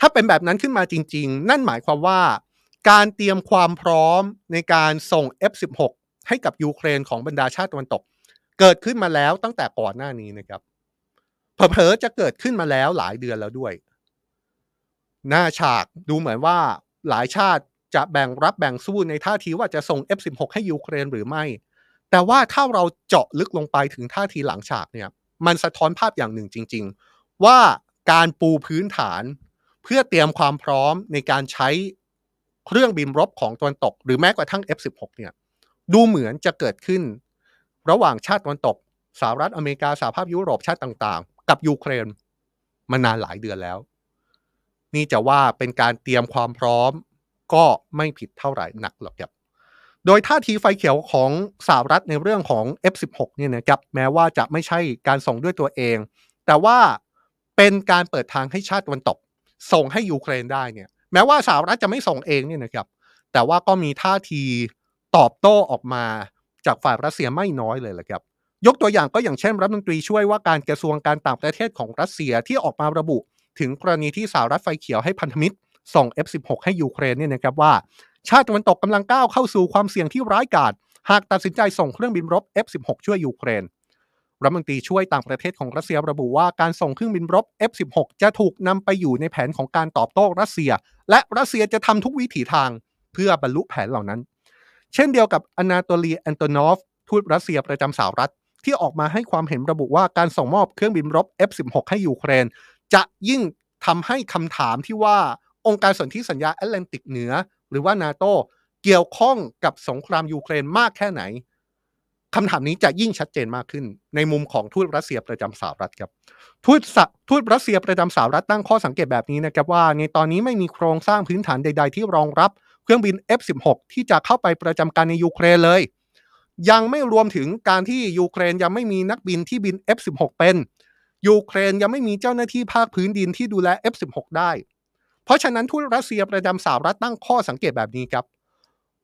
ถ้าเป็นแบบนั้นขึ้นมาจริง ๆ นั่นหมายความว่า การเตรียมความพร้อมในการส่ง F16 ให้กับยูเครนของบรรดาชาติตะวันตก เกิดขึ้นมาแล้วตั้งแต่ก่อนหน้านี้นะครับเผลอๆจะเกิดขึ้นมาแล้วหลายเดือนแล้วด้วย หน้าฉากดูเหมือนว่า หลายชาติจะแบ่งรับแบ่งสู้ในท่าทีว่าจะส่ง F16 ให้ยูเครนหรือไม่ แต่ว่าถ้าเราเจาะลึกลงไปถึงท่าทีหลังฉากเนี่ย มันสะท้อนภาพอย่างหนึ่งจริง ๆ ว่าการปูพื้นฐานเพื่อเตรียมความพร้อมในการใช้เครื่องบินรบของตะวันตก หรือแม้กระทั่ง F16 เนี่ย ดูเหมือนจะเกิดขึ้น ระหว่างชาติตะวันตกสหรัฐอเมริกาสหภาพยุโรปชาติต่างๆ กับยูเครนมานานหลายเดือนแล้ว นี่จะว่าเป็นการเตรียมความพร้อม ก็ไม่ผิดเท่าไหร่นักหรอกครับ โดยท่าทีไฟเขียวของสหรัฐในเรื่องของ F16 เนี่ยนะครับแม้ว่าจะไม่ใช่การส่งด้วยตัวเอง แต่ว่าเป็นการเปิดทางให้ชาติตะวันตก ส่งให้ยูเครนได้เนี่ย แม้ว่าสหรัฐจะไม่ส่งเองเนี่ยนะครับ แต่ว่าก็มีท่าทีตอบโต้ออกมาจากฝ่ายรัสเซียไม่น้อยเลยแหละครับยกตัวอย่างก็อย่างเช่นรัฐมนตรีช่วยว่าการกระทรวงการต่างประเทศของรัสเซียที่ออกมาระบุ ถึงกรณีที่สหรัฐไฟเขียวให้พันธมิตรส่ง F16 ให้ยูเครนเนี่ยนะครับว่า ชาติตะวันตกกำลังก้าวเข้าสู่ความเสี่ยงที่ร้ายกาจหากตัดสินใจส่งเครื่องบินรบ F16 ช่วยยูเครนรัฐมนตรีช่วยต่างประเทศของรัสเซียระบุว่าการส่งเครื่องบินรบ F16 จะถูกนำไปอยู่ในแผนของการตอบโต้รัสเซีย และรัสเซียจะทำทุกวิถีทางเพื่อบรรลุแผนเหล่านั้น เช่นเดียวกับอนาโตลีแอนโตนอฟทูตรัสเซียประจำสหรัฐที่ออกมาให้ความเห็นระบุว่าการส่งมอบเครื่องบินรบ F16 ให้ยูเครน จะยิ่งทำให้คำถามที่ว่าองค์การสนธิสัญญาแอตแลนติกเหนือ หรือว่านาโตเกี่ยวข้องกับสงครามยูเครนมากแค่ไหนคำถามนี้จะยิ่งชัดเจนมากขึ้น ในมุมของทูตรัสเซียประจำสหรัฐครับทูตทูตรัสเซียประจำสหรัฐตั้งข้อสังเกตแบบนี้นะครับว่า ในตอนนี้ไม่มีโครงสร้างพื้นฐานใด ๆ ที่รองรับเครื่องบิน F16 ที่จะเข้าไปประจำการในยูเครนเลย ยังไม่รวมถึงการที่ยูเครนยังไม่มีนักบินที่บิน F16 เป็น ยูเครนยังไม่มีเจ้าหน้าที่ภาคพื้นดินที่ดูแล F16 ได้ เพราะฉะนั้นทูตรัสเซียประจำสหรัฐตั้งข้อสังเกตแบบนี้ครับ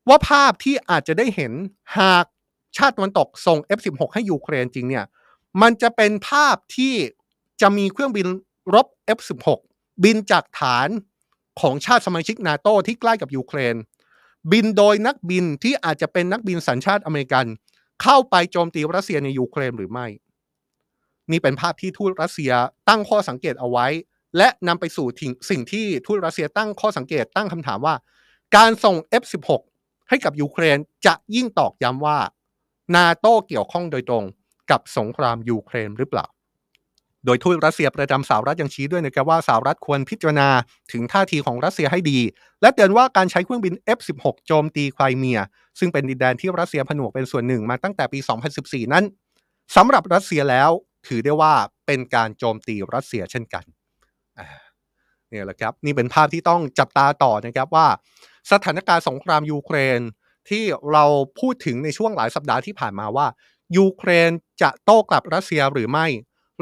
ว่าภาพที่อาจจะได้เห็นหากชาติตะวันตกส่ง F16 ให้ยูเครนจริงเนี่ยมันจะเป็นภาพที่จะมีเครื่องบินรบ F16 บินจากฐานของชาติสมาชิกนาโตที่ใกล้กับยูเครน บินโดยนักบินที่อาจจะเป็นนักบินสัญชาติอเมริกัน เข้าไปโจมตีรัสเซียในยูเครนหรือไม่ นี่เป็นภาพที่ทูตรัสเซียตั้งข้อสังเกตเอาไว้ และนำไปสู่สิ่งที่ทูตรัสเซียตั้งข้อสังเกตตั้งคำถามว่า การส่ง F16 ให้กับยูเครนจะยิ่งตอกย้ำว่านาโตเกี่ยวข้องโดยตรงกับสงครามยูเครนหรือเปล่า โดยทูตรัสเซียประจำสหรัฐยังชี้ด้วยนะครับว่าสหรัฐควรพิจารณาถึงท่าทีของรัสเซียให้ดี และเตือนว่าการใช้เครื่องบิน F16 โจมตีไครเมีย ซึ่งเป็นดินแดนที่รัสเซียผนวกเป็นส่วนหนึ่งมาตั้งแต่ปี 2014 นั้นสำหรับรัสเซียแล้ว ถือได้ว่าเป็นการโจมตีรัสเซียเช่นกันนี่แหละครับนี่เป็นภาพที่ต้องจับตาต่อนะครับว่า สถานการณ์สงครามยูเครนที่เราพูดถึงในช่วงหลายสัปดาห์ที่ผ่านมาว่า ยูเครนจะโต้กลับรัสเซียหรือไม่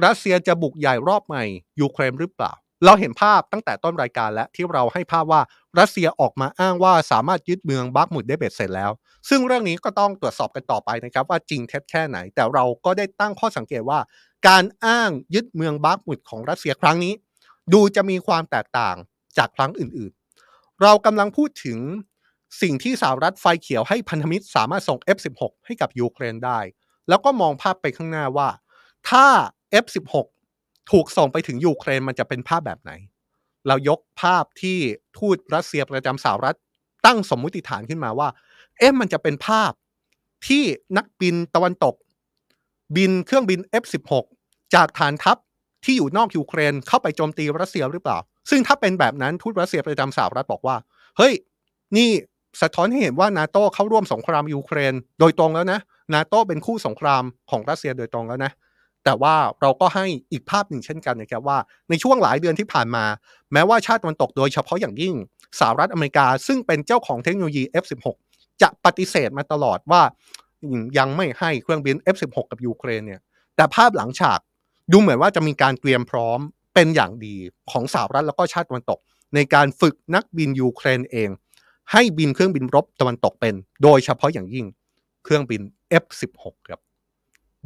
รัสเซียจะบุกใหญ่รอบใหม่ ยูเครนหรือเปล่า เราเห็นภาพตั้งแต่ต้นรายการแล้วที่เราให้ภาพว่ารัสเซียออกมาอ้างว่าสามารถยึดเมืองบักมุดได้เบ็ดเสร็จแล้ว ซึ่งเรื่องนี้ก็ต้องตรวจสอบกันต่อไปนะครับว่าจริงเท็จแค่ไหน แต่เราก็ได้ตั้งข้อสังเกตว่า การอ้างยึดเมืองบักมุดของรัสเซียครั้งนี้ ดูจะมีความแตกต่างจากครั้งอื่นๆ เรากำลังพูดถึงสิ่งที่สหรัฐไฟเขียวให้พันธมิตรสามารถส่ง F16 ให้กับยูเครนได้ แล้วก็มองภาพไปข้างหน้าว่า ถ้า F16 ถูกส่งไปถึงยูเครนมันจะเป็นภาพแบบไหน เรายกภาพที่ทูตรัสเซียประจำสหรัฐตั้งสมมุติฐานขึ้นมาว่า เอ๊ะมันจะเป็นภาพที่นักบินตะวันตก บินเครื่องบิน F16 จากฐานทัพที่อยู่นอกยูเครนเข้าไปโจมตีรัสเซียหรือเปล่า ซึ่งถ้าเป็นแบบนั้นทูตรัสเซียประจำสหรัฐบอกว่า เฮ้ย นี่สะท้อนให้เห็นว่านาโตเข้าร่วมสงครามยูเครน โดยตรงแล้วนะ นาโตเป็นคู่สงครามของรัสเซียโดยตรงแล้วนะ แต่ว่าเราก็ให้อีกภาพหนึ่งเช่นกันนะครับว่า ในช่วงหลายเดือนที่ผ่านมา แม้ว่าชาติตะวันตกโดยเฉพาะอย่างยิ่งสหรัฐอเมริกา ซึ่งเป็นเจ้าของเทคโนโลยี F16 จะปฏิเสธมาตลอดว่ายังไม่ให้เครื่องบิน F16 กับยูเครนเนี่ยแต่ภาพหลังฉากดูเหมือนว่าจะมีการเตรียมพร้อมเป็นอย่างดีของสหรัฐแล้วก็ชาติตะวันตก ในการฝึกนักบินยูเครนเอง ให้บินเครื่องบินรบตะวันตกเป็น โดยเฉพาะอย่างยิ่งเครื่องบิน F16 ครับ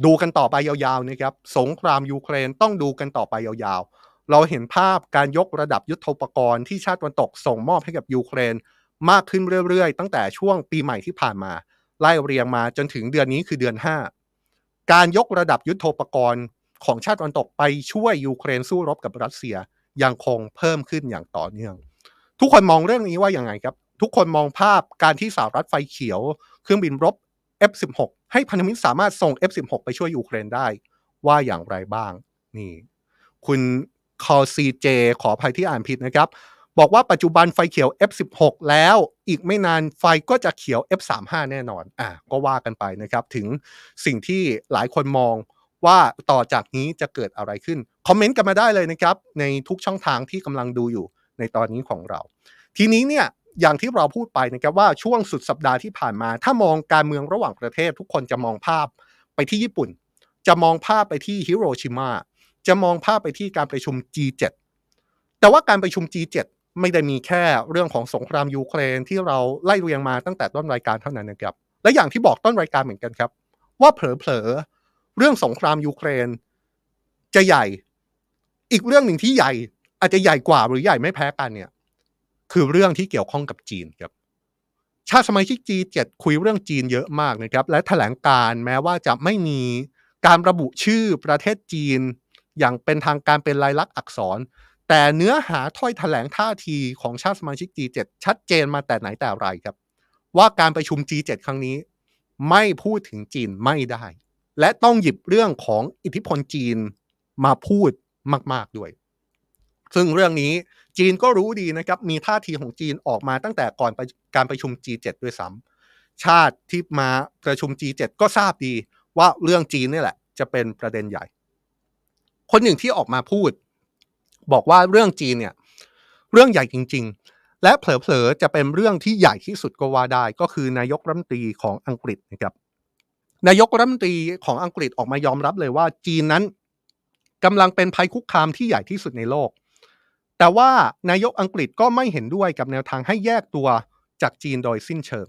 ดูกันต่อไปยาวๆนะครับสงครามยูเครนต้องดูกันต่อไปยาวๆ เราเห็นภาพการยกระดับยุทธปกรณ์ที่ชาติตะวันตกส่งมอบให้กับยูเครน มากขึ้นเรื่อยๆ ตั้งแต่ช่วงปีใหม่ที่ผ่านมา ไล่เรียงมาจนถึงเดือนนี้คือเดือน 5 การยกระดับยุทธปกรณ์ของชาติตะวันตกไปช่วยยูเครนสู้รบกับรัสเซียยังคงเพิ่มขึ้นอย่างต่อเนื่อง ทุกคนมองเรื่องนี้ว่าอย่างไงครับ ทุกคนมองภาพการที่สหรัฐไฟเขียว เครื่องบินรบ F16 ให้พันธมิตรสามารถส่ง F16 ไปช่วยยูเครนได้ ว่าอย่างไรบ้าง นี่ คุณคอซีเจขออภัยที่อ่านผิดนะครับ บอกว่าปัจจุบันไฟเขียว F16 แล้วอีกไม่นานไฟก็จะเขียว F35 แน่นอนอะก็ว่ากันไปนะครับ ถึงสิ่งที่หลายคนมองว่าต่อจากนี้จะเกิดอะไรขึ้น คอมเมนต์กันมาได้เลยนะครับ ในทุกช่องทางที่กำลังดูอยู่ในตอนนี้ของเรา ทีนี้เนี่ย อย่างที่เราพูดไปนะครับว่าช่วงสุดสัปดาห์ที่ผ่านมา ถ้ามองการเมืองระหว่างประเทศ ทุกคนจะมองภาพไปที่ญี่ปุ่น จะมองภาพไปที่ฮิโรชิมาจะมองภาพไปที่การประชุม G7 แต่ว่าการประชุม G7 ไม่ได้มีแค่เรื่องของสงครามยูเครนที่เราไล่เรียงมาตั้งแต่ต้นรายการเท่านั้นนะครับ และอย่างที่บอกต้นรายการเหมือนกันครับ ว่าเผลอๆเรื่องสงครามยูเครน จะใหญ่ อีกเรื่องหนึ่งที่ใหญ่ อาจจะใหญ่กว่าหรือใหญ่ไม่แพ้กันเนี่ย คือเรื่องที่เกี่ยวข้องกับจีนครับชาติสมาชิก G7 คุยเรื่องจีนเยอะมากนะครับ และแถลงการแม้ว่าจะไม่มีการระบุชื่อประเทศจีน อย่างเป็นทางการเป็นลายลักษณ์อักษร แต่เนื้อหาถ้อยแถลงท่าทีของชาติสมาชิก G7 ชัดเจนมาแต่ไหนแต่ไรครับ ว่าการประชุม G7 ครั้งนี้ ไม่พูดถึงจีนไม่ได้ และต้องหยิบเรื่องของอิทธิพลจีนมาพูดมาก ๆด้วย ซึ่งเรื่องนี้จีนก็รู้ดีนะครับ มีท่าทีของจีนออกมาตั้งแต่ก่อนการประชุม G7 ด้วยซ้ำชาติที่มาประชุม G7 ก็ทราบดีว่าเรื่องจีนนี่แหละ จะเป็นประเด็นใหญ่ คนหนึ่งที่ออกมาพูด บอกว่าเรื่องจีนเนี่ยเรื่องใหญ่จริง ๆ และเผลอๆจะเป็นเรื่องที่ใหญ่ที่สุดก็ว่าได้ ก็คือนายกรัฐมนตรีของอังกฤษนะครับ นายกรัฐมนตรีของอังกฤษออกมายอมรับเลยว่าจีนนั้นกำลังเป็นภัยคุกคามที่ใหญ่ที่สุดในโลก แต่ว่านายกอังกฤษก็ไม่เห็นด้วยกับแนวทางให้แยกตัวจากจีนโดยสิ้นเชิง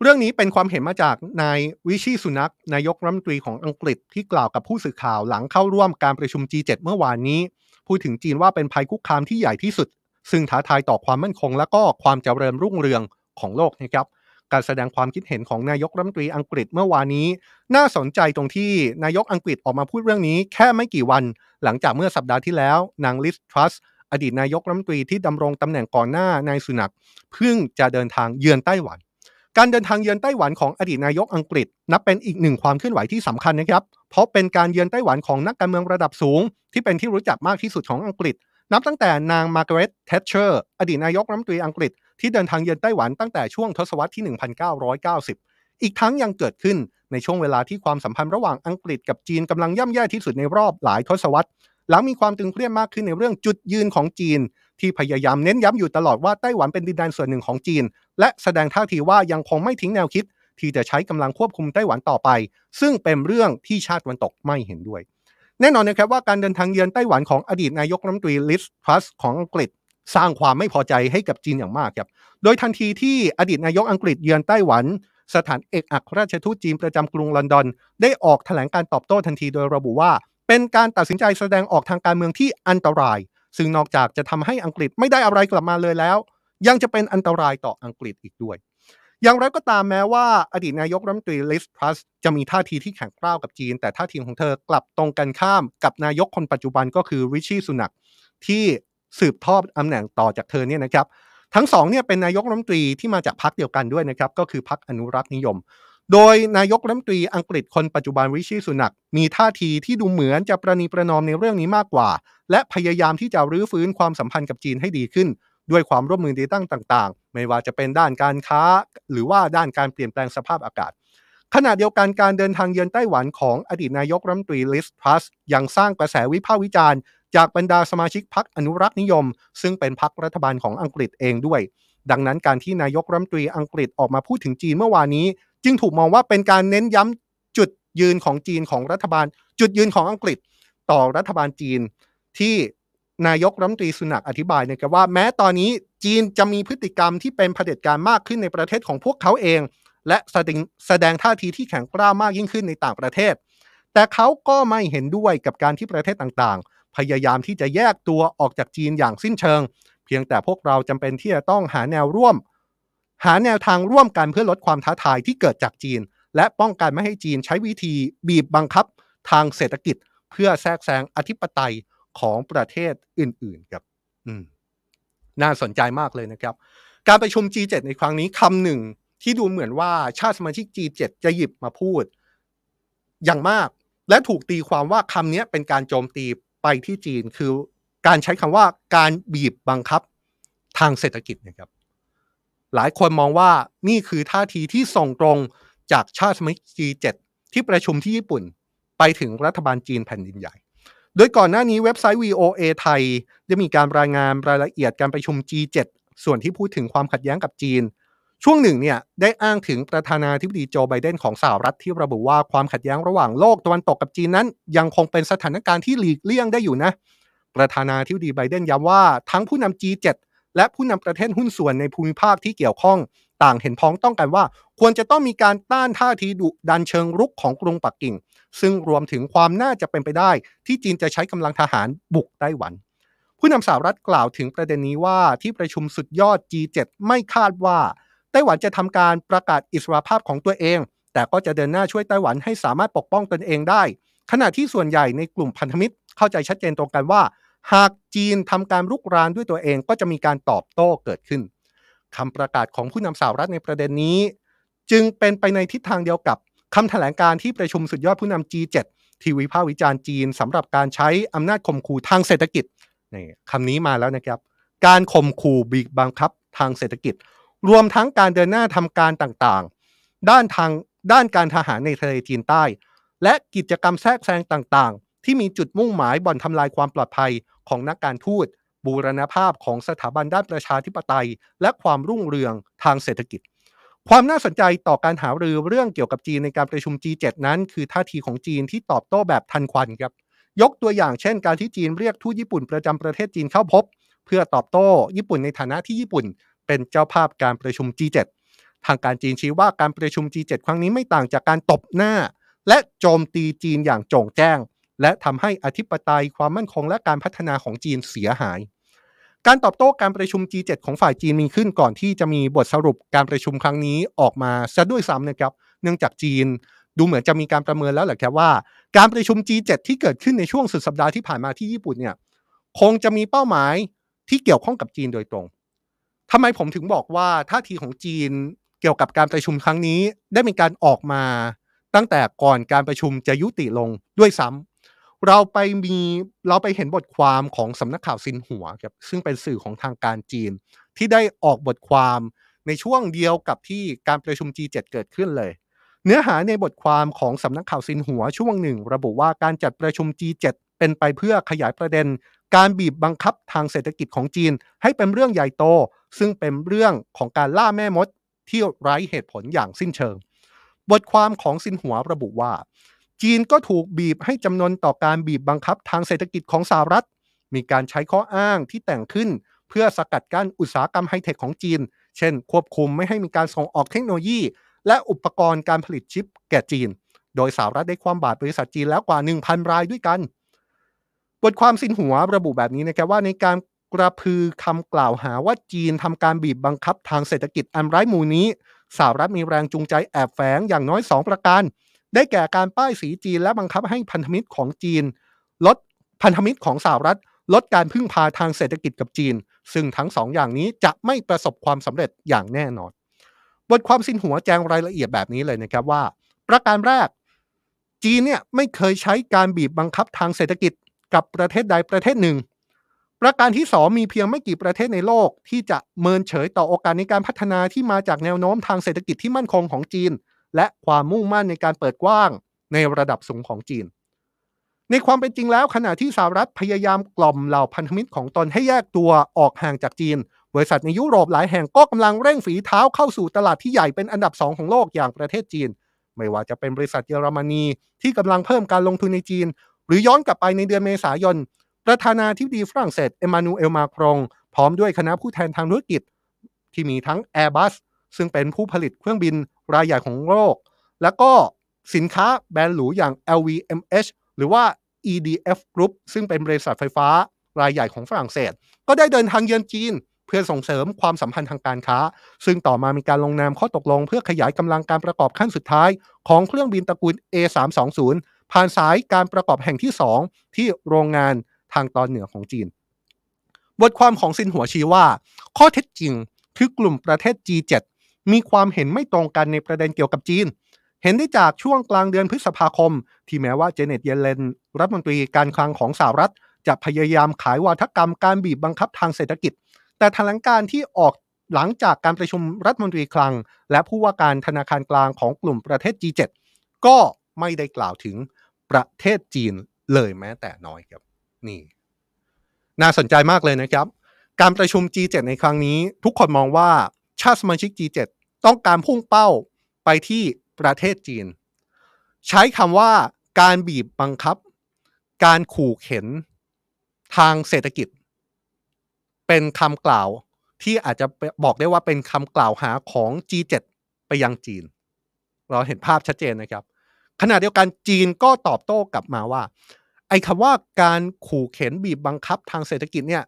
เรื่องนี้เป็นความเห็นมาจากนายวิชีสุนักนายกรัฐมนตรีของอังกฤษที่กล่าวกับผู้สื่อข่าวหลังเข้าร่วมการประชุม G7 เมื่อวานนี้ พูดถึงจีนว่าเป็นภัยคุกคามที่ใหญ่ที่สุด ซึ่งท้าทายต่อความมั่นคง และก็ความเจริญรุ่งเรืองของโลกนะครับการแสดงความคิดเห็นของนายกรัฐมนตรีอังกฤษเมื่อวานนี้ น่าสนใจตรงที่นายกอังกฤษออกมาพูดเรื่องนี้ แค่ไม่กี่วัน หลังจากเมื่อสัปดาห์ที่แล้วนางลิสทรัส อดีตนายกรัฐมนตรีที่ดำรงตำแหน่งก่อนหน้านายสุนักเพิ่งจะเดินทางเยือนไต้หวัน การเดินทางเยือนไต้หวันของอดีตนายกอังกฤษ นับเป็นอีกหนึ่งความเคลื่อนไหวที่สำคัญนะครับ เพราะเป็นการเยือนไต้หวันของนักการเมืองระดับสูง ที่เป็นที่รู้จักมากที่สุดของอังกฤษ นับตั้งแต่นางมาร์กาเร็ตเทชเชอร์อดีตนายกรัฐมนตรีอังกฤษที่เดินทางเยือนไต้หวันตั้งแต่ช่วงทศวรรษที่ 1990 อีกทั้งยังเกิดขึ้นในช่วงเวลาที่ความสัมพันธ์ระหว่างอังกฤษกับจีนกำลังย่ำแย่ที่สุดในรอบหลายทศวรรษ หลังมีความตึงเครียดมากขึ้นในเรื่องจุดยืนของจีน ที่พยายามเน้นย้ำอยู่ตลอดว่าไต้หวันเป็นดินแดนส่วนหนึ่งของจีน และแสดงท่าทีว่ายังคงไม่ทิ้งแนวคิด ที่จะใช้กำลังควบคุมไต้หวันต่อไป ซึ่งเป็นเรื่องที่ชาติวันตกไม่เห็นด้วย แน่นอนนะครับว่าการเดินทางเยือนไต้หวันของอดีตนายกรัฐมนตรีลิสทรัสของอังกฤษสร้างความไม่พอใจให้กับจีนอย่างมากครับ โดยทันทีที่อดีตนายกอังกฤษเยือนไต้หวัน สถานเอกอัครราชทูตจีนประจำกรุงลอนดอน ได้ออกแถลงการตอบโต้ทันทีโดยระบุว่า เป็นการตัดสินใจแสดงออกทางการเมืองที่อันตราย ซึ่งนอกจากจะทำให้อังกฤษไม่ได้อะไรกลับมาเลยแล้ว ยังจะเป็นอันตรายต่ออังกฤษอีกด้วย อย่างไรก็ตามแม้ว่าอดีตนายกรัฐมนตรีลิสทรัสจะมีท่าทีที่แข็งกร้าวกับจีน แต่ท่าทีของเธอกลับตรงกันข้ามกับนายกคนปัจจุบันก็คือริชี่สุนักที่สืบทอดตำแหน่งต่อจากเธอเนี่ยนะครับทั้งสองเนี่ยเป็นนายกรัฐมนตรีที่มาจากพรรคเดียวกันด้วยนะครับก็คือพรรคอนุรักษ์นิยม โดยนายกรัฐมนตรีอังกฤษคนปัจจุบันริชีสุนักมีท่าทีที่ดูเหมือนจะประนีประนอมในเรื่องนี้มากกว่า และพยายามที่จะรื้อฟื้นความสัมพันธ์กับจีนให้ดีขึ้น ด้วยความร่วมมือในด้านต่างๆ ไม่ว่าจะเป็นด้านการค้า หรือว่าด้านการเปลี่ยนแปลงสภาพอากาศ ขณะเดียวกันการเดินทางเยือนไต้หวันของอดีตนายกรัฐมนตรีลิสทรัสยังสร้างกระแสวิพากษ์วิจารณ์จากบรรดาสมาชิกพรรคอนุรักษ์นิยม ซึ่งเป็นพรรครัฐบาลของอังกฤษเองด้วย ดังนั้นการที่นายกรัฐมนตรีอังกฤษออกมาพูดถึงจีนเมื่อวานนี้ จึงถูกมองว่าเป็นการเน้นย้ำจุดยืนของจีนของรัฐบาล จุดยืนของอังกฤษต่อรัฐบาลจีนที่นายกรัฐมนตรีสุนักอธิบายนะครับว่าแม้ตอนนี้จีนจะมีพฤติกรรมที่เป็นเผด็จการมากขึ้นในประเทศของพวกเขาเอง และแสดงแสดงท่าทีที่แข็งกร้าวมากยิ่งขึ้นในต่างประเทศ แต่เขาก็ไม่เห็นด้วยกับการที่ประเทศต่างๆ พยายามที่จะแยกตัวออกจากจีนอย่างสิ้นเชิง เพียงแต่พวกเราจำเป็นที่จะต้องหาแนวร่วม หาแนวทางร่วมกันเพื่อลดความท้าทายที่เกิดจากจีน และป้องกันไม่ให้จีนใช้วิธีบีบบังคับทางเศรษฐกิจ เพื่อแทรกแซงอธิปไตยของประเทศอื่นๆครับอืมน่าสนใจมากเลยนะครับ การประชุม G7 ในครั้งนี้คำหนึ่งที่ดูเหมือนว่าชาติสมาชิก G7 จะหยิบมาพูด อย่างมาก และถูกตีความว่าคำนี้เป็นการโจมตีไปที่จีน คือการใช้คำว่าการบีบบังคับทางเศรษฐกิจนะครับ หลายคนมองว่านี่คือท่าทีที่ส่งตรงจากชาติสมาชิก G7 ที่ประชุมที่ญี่ปุ่น ไปถึงรัฐบาลจีนแผ่นดินใหญ่ โดยก่อนหน้านี้เว็บไซต์ VOA ไทย ได้มีการรายงานรายละเอียดการประชุม G7 ส่วนที่พูดถึงความขัดแย้งกับจีน ช่วงหนึ่งเนี่ยได้อ้างถึงประธานาธิบดีโจไบเดนของสหรัฐที่ระบุว่าความขัดแย้งระหว่างโลกตะวันตกกับจีนนั้น ยังคงเป็นสถานการณ์ที่หลีกเลี่ยงได้อยู่นะ ประธานาธิบดีไบเดนย้ำว่าทั้งผู้นำ G7 และผู้นำประเทศหุ้นส่วนในภูมิภาคที่เกี่ยวข้องต่างเห็นพ้องต้องกันว่า ควรจะต้องมีการต้านท่าทีดุดันเชิงรุกของกรุงปักกิ่ง ซึ่งรวมถึงความน่าจะเป็นไปได้ ที่จีนจะใช้กำลังทหารบุกไต้หวัน ผู้นำสหรัฐกล่าวถึงประเด็นนี้ว่าที่ประชุมสุดยอด G7 ไม่คาดว่า ไต้หวันจะทำการประกาศอิสรภาพของตัวเอง แต่ก็จะเดินหน้าช่วยไต้หวันให้สามารถปกป้องตนเองได้ ขณะที่ส่วนใหญ่ในกลุ่มพันธมิตรเข้าใจชัดเจนตรงกันว่า หากจีนทำการรุกรานด้วยตัวเองก็จะมีการตอบโต้เกิดขึ้นคำประกาศของผู้นำสหรัฐในประเด็นนี้ จึงเป็นไปในทิศทางเดียวกับคำแถลงการที่ประชุมสุดยอดผู้นำ G7 ที่วิพากษ์วิจารณ์จีนสำหรับการใช้อำนาจข่มขู่ทางเศรษฐกิจนี่คำนี้มาแล้วนะครับ การข่มขู่บีบบังคับทางเศรษฐกิจ รวมทั้งการเดินหน้าทำการต่างๆ ด้านทางด้านการทหารในทะเลจีนใต้ และกิจกรรมแทรกแซงต่างๆ ที่มีจุดมุ่งหมายบ่อนทำลายความปลอดภัยของนักการทูตบูรณภาพของสถาบันด้านประชาธิปไตย และความรุ่งเรืองทางเศรษฐกิจ ความน่าสนใจต่อการหารือเรื่องเกี่ยวกับจีนในการประชุม G7 นั้น คือท่าทีของจีนที่ตอบโต้แบบทันควันครับยกตัวอย่างเช่น การที่จีนเรียกทูตญี่ปุ่นประจำประเทศจีนเข้าพบ เพื่อตอบโต้ญี่ปุ่นในฐานะที่ญี่ปุ่น เป็นเจ้าภาพการประชุม G7 ทางการจีนชี้ว่าการประชุม G7 ครั้งนี้ไม่ต่างจากการตบหน้า และโจมตีจีนอย่างโจ่งแจ้ง และทำให้อธิปไตยความมั่นคงและการพัฒนาของจีนเสียหาย การตอบโต้การประชุม G7 ของฝ่ายจีนมีขึ้นก่อนที่จะมีบทสรุปการประชุมครั้งนี้ออกมาซะด้วยซ้ำนะครับ เนื่องจากจีนดูเหมือนจะมีการประเมินแล้วแหละครับว่า การประชุม G7 ที่เกิดขึ้นในช่วงสุดสัปดาห์ที่ผ่านมาที่ญี่ปุ่นเนี่ยคงจะมีเป้าหมายที่เกี่ยวข้องกับจีนโดยตรงทำไมผมถึงบอกว่าท่าทีของจีนเกี่ยวกับการประชุมครั้งนี้ ได้มีการออกมาตั้งแต่ก่อนการประชุมจะยุติลงด้วยซ้ำ เราไปมีเราไปเห็นบทความของสำนักข่าวซินหัวครับซึ่งเป็นสื่อของทางการจีน ที่ได้ออกบทความในช่วงเดียวกับที่การประชุม G7 เกิดขึ้นเลย เนื้อหาในบทความของสำนักข่าวซินหัวช่วงหนึ่ง ระบุว่าการจัดประชุม G7 เป็นไปเพื่อขยายประเด็น การบีบบังคับทางเศรษฐกิจของจีน ให้เป็นเรื่องใหญ่โต ซึ่งเป็นเรื่องของการล่าแม่มดที่ไร้เหตุผลอย่างสิ้นเชิง บทความของซินหัวระบุว่า จีนก็ถูกบีบให้จำนนต่อการบีบบังคับทางเศรษฐกิจของสหรัฐ มีการใช้ข้ออ้างที่แต่งขึ้น เพื่อสกัดกั้นอุตสาหกรรมไฮเทคของจีน เช่น ควบคุมไม่ให้มีการส่งออกเทคโนโลยี และอุปกรณ์การผลิตชิปแก่จีน โดยสหรัฐได้ความบาดบริษัทจีนแล้วกว่า 1,000 รายด้วยกัน บทความสินหัวระบุแบบนี้นะครับว่าในการกระพือคำกล่าวหาว่าจีนทำการบีบบังคับทางเศรษฐกิจอันไร้มูลนี้สหรัฐมีแรงจูงใจแอบแฝงอย่างน้อย 2 ประการ ได้แก่การป้ายสีจีนและบังคับให้พันธมิตรของจีน ลดพันธมิตรของสหรัฐ ลดการพึ่งพาทางเศรษฐกิจกับจีน ซึ่งทั้งสองอย่างนี้จะไม่ประสบความสำเร็จอย่างแน่นอน บทความสินหัวแจงรายละเอียดแบบนี้เลยนะครับว่า ประการแรก จีนเนี่ยไม่เคยใช้การบีบบังคับทางเศรษฐกิจกับประเทศใดประเทศหนึ่ง ประการที่ 2 มีเพียงไม่กี่ประเทศในโลก ที่จะเมินเฉยต่อโอกาสในการพัฒนาที่มาจากแนวโน้มทางเศรษฐกิจที่มั่นคงของจีน และความมุ่งมั่นในการเปิดกว้างในระดับสูงของจีน ในความเป็นจริงแล้วขณะที่สหรัฐพยายามกล่อมเหล่าพันธมิตรของตนให้แยกตัวออกห่างจากจีน บริษัทในยุโรปหลายแห่งก็กำลังเร่งฝีเท้าเข้าสู่ตลาดที่ใหญ่เป็นอันดับสองของโลกอย่างประเทศจีน ไม่ว่าจะเป็นบริษัทเยอรมนีที่กำลังเพิ่มการลงทุนในจีน หรือย้อนกลับไปในเดือนเมษายนประธานาธิบดีฝรั่งเศสเอมานูเอลมาครง พร้อมด้วยคณะผู้แทนทางธุรกิจ ที่มีทั้ง Airbus ซึ่งเป็นผู้ผลิตเครื่องบิน รายใหญ่ของโลก แล้วก็สินค้าแบรนด์หรูอย่าง LVMH หรือว่า EDF Group ซึ่งเป็นบริษัทไฟฟ้ารายใหญ่ของฝรั่งเศส ก็ได้เดินทางเยือนจีน เพื่อส่งเสริมความสัมพันธ์ทางการค้า ซึ่งต่อมามีการลงนามข้อตกลง เพื่อขยายกำลังการประกอบขั้นสุดท้าย ของเครื่องบินตระกูล A320 ผ่านสายการประกอบแห่งที่ 2 ที่โรงงานทางตอนเหนือของจีน บทความของซินหัวชี้ว่า ข้อเท็จจริงคือกลุ่มประเทศ G7 มีความเห็นไม่ตรงกันในประเด็นเกี่ยวกับจีน เห็นได้จากช่วงกลางเดือนพฤษภาคม ที่แม้ว่าเจเน็ตเยเลนรัฐมนตรีการคลังของสหรัฐ จะพยายามขายวาทกรรมการบีบบังคับทางเศรษฐกิจ แต่แถลงการที่ออกหลังจากการประชุมรัฐมนตรีคลัง และผู้ว่าการธนาคารกลางของกลุ่มประเทศ G7 ก็ไม่ได้กล่าวถึงประเทศจีนเลยแม้แต่น้อยครับนี่น่าสนใจมากเลยนะครับ การประชุม G7 ในครั้งนี้ ทุกคนมองว่าชาติสมาชิก G7 ต้องการพุ่งเป้าไปที่ประเทศจีน ใช้คำว่าการบีบบังคับ การขู่เข็นทางเศรษฐกิจ เป็นคำกล่าวที่อาจจะบอกได้ว่าเป็นคำกล่าวหาของ G7 ไปยังจีน เราเห็นภาพชัดเจนนะครับ ขณะเดียวกันจีนก็ตอบโต้กลับมาว่า ไอ้คำว่าการขู่เข็นบีบบังคับทางเศรษฐกิจเนี่ย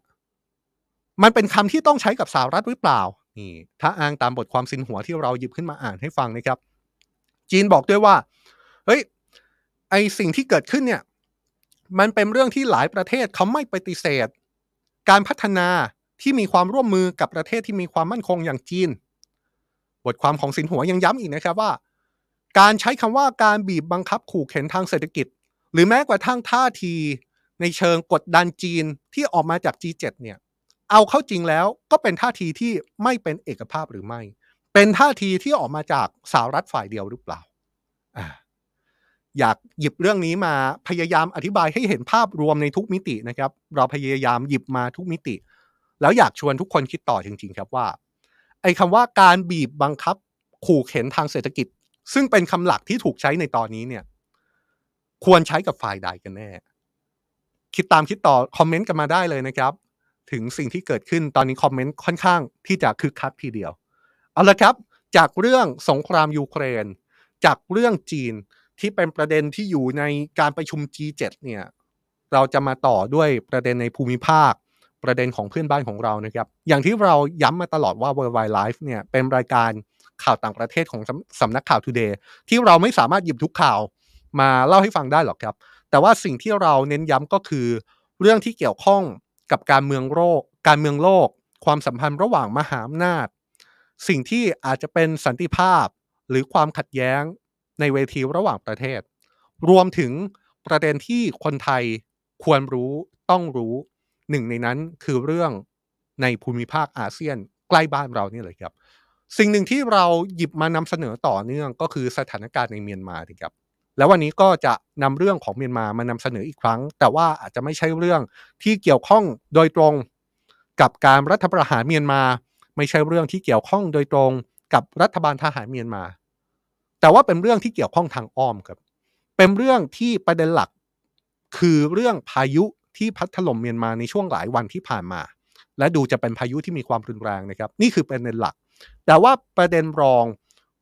มันเป็นคำที่ต้องใช้กับสหรัฐหรือเปล่า นี่ถ้าอ้างตามบทความสินหัวที่เราหยิบขึ้นมาอ่านให้ฟังนะครับ จีนบอกด้วยว่า เฮ้ย ไอสิ่งที่เกิดขึ้นเนี่ย มันเป็นเรื่องที่หลายประเทศเขาไม่ปฏิเสธ การพัฒนาที่มีความร่วมมือกับประเทศที่มีความมั่นคงอย่างจีน บทความของสินหัวยังย้ำอีกนะครับว่า การใช้คำว่าการบีบบังคับขู่เข็นทางเศรษฐกิจ หรือแม้กระทั่งท่าทีในเชิงกดดันจีนที่ออกมาจาก G7 เนี่ย เอาเข้าจริงแล้วก็เป็นท่าทีที่ไม่เป็นเอกภาพหรือไม่ เป็นท่าทีที่ออกมาจากสหรัฐฝ่ายเดียวหรือเปล่าอ่าอยากหยิบเรื่องนี้มาพยายามอธิบายให้เห็นภาพรวมในทุกมิตินะครับ เราพยายามหยิบมาทุกมิติ แล้วอยากชวนทุกคนคิดต่อจริง ๆ ครับว่า ไอ้คำว่าการบีบบังคับขู่เข็นทางเศรษฐกิจ ซึ่งเป็นคำหลักที่ถูกใช้ในตอนนี้เนี่ย ควรใช้กับฝ่ายใดกันแน่ คิดตามคิดต่อคอมเมนต์กันมาได้เลยนะครับ ถึงสิ่งที่เกิดขึ้นตอนนี้คอมเมนต์ค่อนข้างที่จะคึกคักทีเดียว เอาละครับ จากเรื่องสงครามยูเครน จากเรื่องจีนที่เป็นประเด็นที่อยู่ในการประชุม G7 เนี่ยเราจะมาต่อด้วยประเด็นในภูมิภาคประเด็นของเพื่อนบ้านของเรานะครับ อย่างที่เราย้ำมาตลอดว่า Worldwide Life เนี่ยเป็นรายการข่าวต่างประเทศของสำนักข่าว Today ที่เราไม่สามารถหยิบทุกข่าวมาเล่าให้ฟังได้หรอกครับ แต่ว่าสิ่งที่เราเน้นย้ำก็คือ เรื่องที่เกี่ยวข้อง กับการเมืองโลก การเมืองโลก ความสัมพันธ์ระหว่างมหาอำนาจ สิ่งที่อาจจะเป็นสันติภาพหรือความขัดแย้งในเวทีระหว่างประเทศ รวมถึงประเด็นที่คนไทยควรรู้ต้องรู้หนึ่งในนั้นคือเรื่องในภูมิภาคอาเซียนใกล้บ้านเรานี่เลยครับ สิ่งหนึ่งที่เราหยิบมานำเสนอต่อเนื่องก็คือสถานการณ์ในเมียนมาครับ แล้ววันนี้ก็จะนำเรื่องของเมียนมามานำเสนออีกครั้ง แต่ว่าอาจจะไม่ใช่เรื่องที่เกี่ยวข้องโดยตรงกับการรัฐประหารเมียนมา ไม่ใช่เรื่องที่เกี่ยวข้องโดยตรงกับรัฐบาลทหารเมียนมา แต่ว่าเป็นเรื่องที่เกี่ยวข้องทางอ้อมครับ เป็นเรื่องที่ประเด็นหลัก คือเรื่องพายุที่พัดถล่มเมียนมาในช่วงหลายวันที่ผ่านมา และดูจะเป็นพายุที่มีความรุนแรงนะครับ นี่คือประเด็นหลัก แต่ว่าประเด็นรอง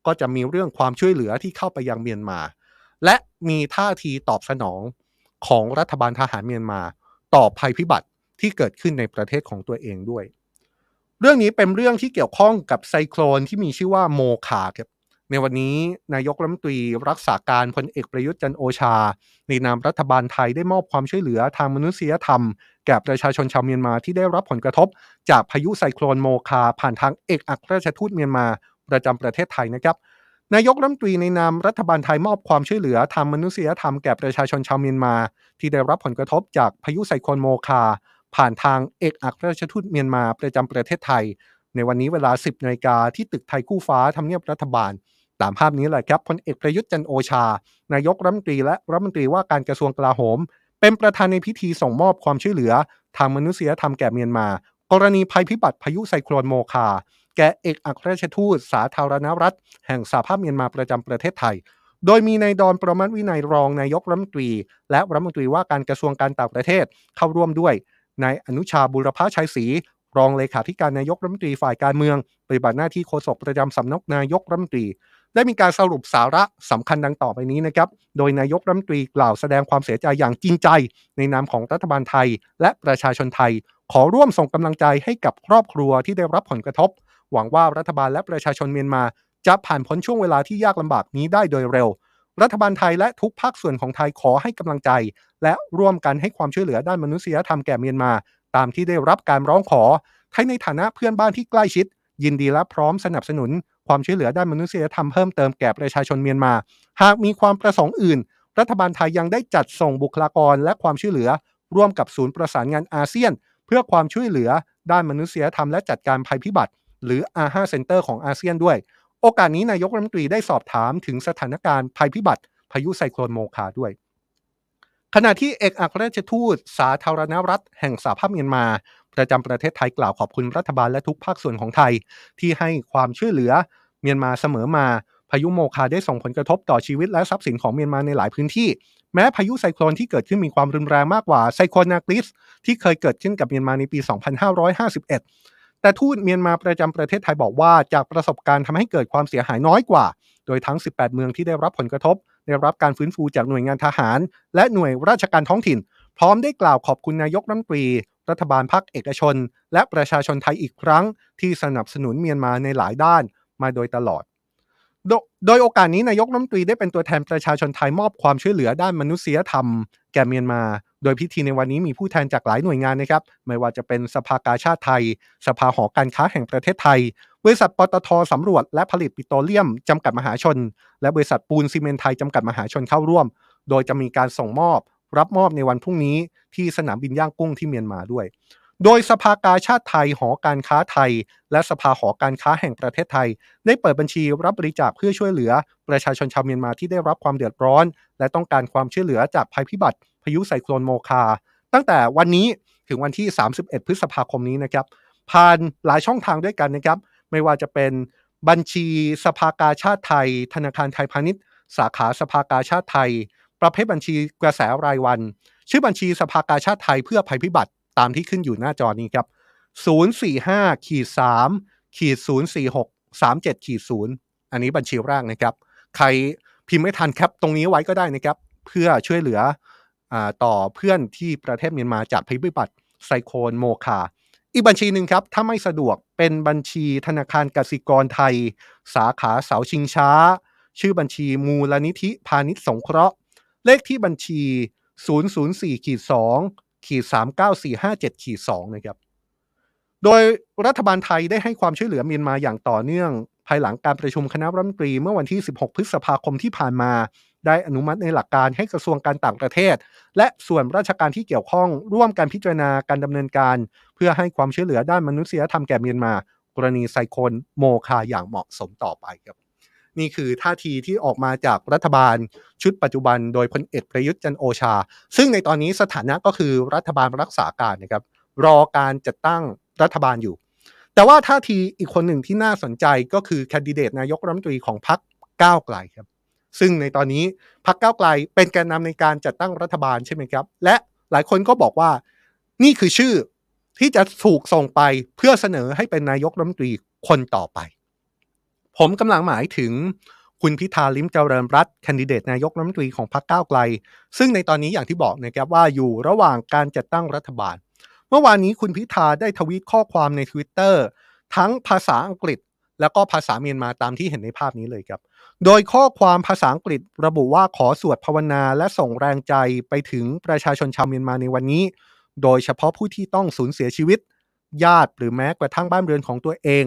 ก็จะมีเรื่องความช่วยเหลือที่เข้าไปยังเมียนมา และมีท่าทีตอบสนองของรัฐบาลทหารเมียนมา ต่อภัยพิบัติที่เกิดขึ้นในประเทศของตัวเองด้วย เรื่องนี้เป็นเรื่องที่เกี่ยวข้องกับไซโคลนที่มีชื่อว่าโมคาครับในวันนี้นายกรัฐมนตรีรักษาการพลเอกประยุทธ์จันโอชา ในนามรัฐบาลไทยได้มอบความช่วยเหลือทางมนุษยธรรม แก่ประชาชนชาวเมียนมาที่ได้รับผลกระทบ จากพายุไซโคลนโมคา ผ่านทางเอกอัครราชทูตเมียนมา ประจำประเทศไทยนะครับ นายกรัฐมนตรีในนามรัฐบาลไทยมอบความช่วยเหลือทางมนุษยธรรมแก่ประชาชนชาวเมียนมา ที่ได้รับผลกระทบจากพายุไซโคลนโมคา ผ่านทางเอกอัครราชทูตเมียนมาประจำประเทศไทย ในวันนี้เวลา 10นาฬิกาที่ตึกไทยคู่ฟ้าทำเนียบรัฐบาล ตามภาพนี้แหละครับพลเอกประยุทธ์จันโอชา นายกรัฐมนตรีและรัฐมนตรีว่าการกระทรวงกลาโหม เป็นประธานในพิธีส่งมอบความช่วยเหลือ ทางมนุษยธรรมแก่เมียนมา กรณีภัยพิบัติพายุไซโคลนโมคา แก่เอกอัครราชทูตสาธารณรัฐ แห่งสหภาพเมียนมาประจำประเทศไทย โดยมีนายดอนประมัติวินัยรองนายกรัฐมนตรี และรัฐมนตรีว่าการกระทรวงการต่างประเทศเข้าร่วมด้วยนายอนุชาบุรพชัยศรีรองเลขาธิการนายกรัฐมนตรีฝ่ายการเมือง ปฏิบัติหน้าที่โฆษกประจำสำนักนายกรัฐมนตรี ได้มีการสรุปสาระสำคัญดังต่อไปนี้นะครับ โดยนายกรัฐมนตรีกล่าวแสดงความเสียใจอย่างจริงใจ ในนามของรัฐบาลไทย และประชาชนไทย ขอร่วมส่งกำลังใจให้กับครอบครัวที่ได้รับผลกระทบ หวังว่ารัฐบาลและประชาชนเมียนมาจะผ่านพ้นช่วงเวลาที่ยากลำบากนี้ได้โดยเร็ว รัฐบาลไทยและทุกภาคส่วนของไทยขอให้กำลังใจ และร่วมกันให้ความช่วยเหลือด้านมนุษยธรรมแก่เมียนมา ตามที่ได้รับการร้องขอไทยในฐานะเพื่อนบ้านที่ใกล้ชิด ยินดีและพร้อมสนับสนุน ความช่วยเหลือด้านมนุษยธรรมเพิ่มเติมแก่ประชาชนเมียนมา หากมีความประสงค์อื่น รัฐบาลไทยยังได้จัดส่งบุคลากรและความช่วยเหลือ ร่วมกับศูนย์ประสานงานอาเซียน เพื่อความช่วยเหลือด้านมนุษยธรรมและจัดการภัยพิบัติ หรือ R5 Center ของอาเซียนด้วย โอกาสนี้นายกรัฐมนตรีได้สอบถามถึงสถานการณ์ภัยพิบัติพายุไซโคลนโมคาด้วย ขณะที่เอกอัครราชทูต สาธารณรัฐ แห่งสหภาพเมียนมา ประจำประเทศไทยกล่าวขอบคุณรัฐบาลและทุกภาคส่วนของไทย ที่ให้ความช่วยเหลือเมียนมาเสมอมาพายุโมคาได้ส่งผลกระทบต่อชีวิตและทรัพย์สินของเมียนมาในหลายพื้นที่ แม้พายุไซโคลนที่เกิดขึ้นมีความรุนแรงมากกว่าไซโคลนนาร์กีสที่เคยเกิดขึ้นกับเมียนมาในปี 2551 แต่ทูตเมียนมาประจำประเทศไทยบอกว่าจากประสบการณ์ทำให้เกิดความเสียหายน้อยกว่า โดยทั้ง 18 เมืองที่ได้รับผลกระทบ ได้รับการฟื้นฟูจากหน่วยงานทหาร และหน่วยราชการท้องถิ่น พร้อมได้กล่าวขอบคุณนายกรัฐมนตรี รัฐบาลพรรคเอกชน และประชาชนไทยอีกครั้ง ที่สนับสนุนเมียนมาในหลายด้านมาโดยตลอดโดโดยโอกาสนี้นายกรัฐมนตรีได้เป็นตัวแทนประชาชนไทยมอบความช่วยเหลือด้านมนุษยธรรม แก่เมียนมา โดยพิธีในวันนี้มีผู้แทนจากหลายหน่วยงานนะครับ ไม่ว่าจะเป็นสภากาชาติไทย สภาหอการค้าแห่งประเทศไทย บริษัทปตทสำรวจและผลิตปิโตรเลียมจำกัดมหาชน และบริษัทปูนซีเมนไทยจำกัดมหาชนเข้าร่วม โดยจะมีการส่งมอบ รับมอบในวันพรุ่งนี้ที่สนามบินย่างกุ้งที่เมียนมาด้วย โดยสภากาชาติไทย หอการค้าไทย และสภาหอการค้าแห่งประเทศไทย ได้เปิดบัญชีรับบริจาคเพื่อช่วยเหลือ ประชาชนชาวเมียนมาที่ได้รับความเดือดร้อน และต้องการความช่วยเหลือจากภัยพิบัติ พายุไซโคลนโมคา ตั้งแต่วันนี้ถึงวันที่ 31 พฤษภาคมนี้นะครับ ผ่านหลายช่องทางด้วยกันนะครับ ไม่ว่าจะเป็นบัญชีสภากาชาติไทย ธนาคารไทยพาณิชย์ สาขาสภากาชาติไทย ประเภทบัญชีกระแสรายวัน ชื่อบัญชีสภากาชาติไทยเพื่อภัยพิบัติตามที่ขึ้นอยู่หน้าจอนี้ครับ 045ขีด3ขีด046 37ขีด0อันนี้บัญชีแรกนะครับ ใครพิมพ์ไม่ทัน cap ตรงนี้ไว้ก็ได้นะครับ เพื่อช่วยเหลือ ต่อเพื่อนที่ประเทศเมียนมาจากภัยพิบัติไซโคลนโมคาอีกบัญชีหนึ่งครับถ้าไม่สะดวกเป็นบัญชีธนาคารกสิกรไทย สาขาเสาชิงช้า ชื่อบัญชีมูลนิธิพาณิชย์สงเคราะห์ เลขที่บัญชี 004ขีด2ขีด39457ขีด2นะครับโดยรัฐบาลไทยได้ให้ความช่วยเหลือเมียนมาอย่างต่อเนื่อง ภายหลังการประชุมคณะรัฐมนตรีเมื่อวันที่ 16 พฤษภาคมที่ผ่านมา ได้อนุมัติในหลักการให้กระทรวงการต่างประเทศ และส่วนราชการที่เกี่ยวข้องร่วมกันพิจารณาการดำเนินการ เพื่อให้ความช่วยเหลือด้านมนุษยธรรมแก่เมียนมา กรณีไซโคนโมคาอย่างเหมาะสมต่อไปครับนี่คือท่าทีที่ออกมาจากรัฐบาลชุดปัจจุบันโดยพลเอกประยุทธ์จันโอชา ซึ่งในตอนนี้สถานะก็คือรัฐบาลรักษาการนะครับรอการจัดตั้งรัฐบาลอยู่ แต่ว่าท่าทีอีกคนหนึ่งที่น่าสนใจก็คือแคนดิเดตนายกรัฐมนตรีของพรรคก้าวไกลครับ ซึ่งในตอนนี้พรรคก้าวไกลเป็นแกนนำในการจัดตั้งรัฐบาลใช่ไหมครับ และหลายคนก็บอกว่านี่คือชื่อที่จะถูกส่งไปเพื่อเสนอให้เป็นนายกรัฐมนตรีคนต่อไป ผมกำลังหมายถึงคุณพิธาลิมเจริญรัตแคนดิเดตนายกรัฐมนตรีของพรรคก้าวไกล ซึ่งในตอนนี้อย่างที่บอกนะครับว่าอยู่ระหว่างการจัดตั้งรัฐบาล เมื่อวานนี้คุณพิธาได้ทวีตข้อความใน Twitter ทั้งภาษาอังกฤษ แล้วก็ภาษาเมียนมาตามที่เห็นในภาพนี้เลยครับ โดยข้อความภาษาอังกฤษระบุว่าขอสวดภาวนาและส่งแรงใจไปถึงประชาชนชาวเมียนมาในวันนี้ โดยเฉพาะผู้ที่ต้องสูญเสียชีวิต ญาติหรือแม้กระทั่งบ้านเรือนของตัวเอง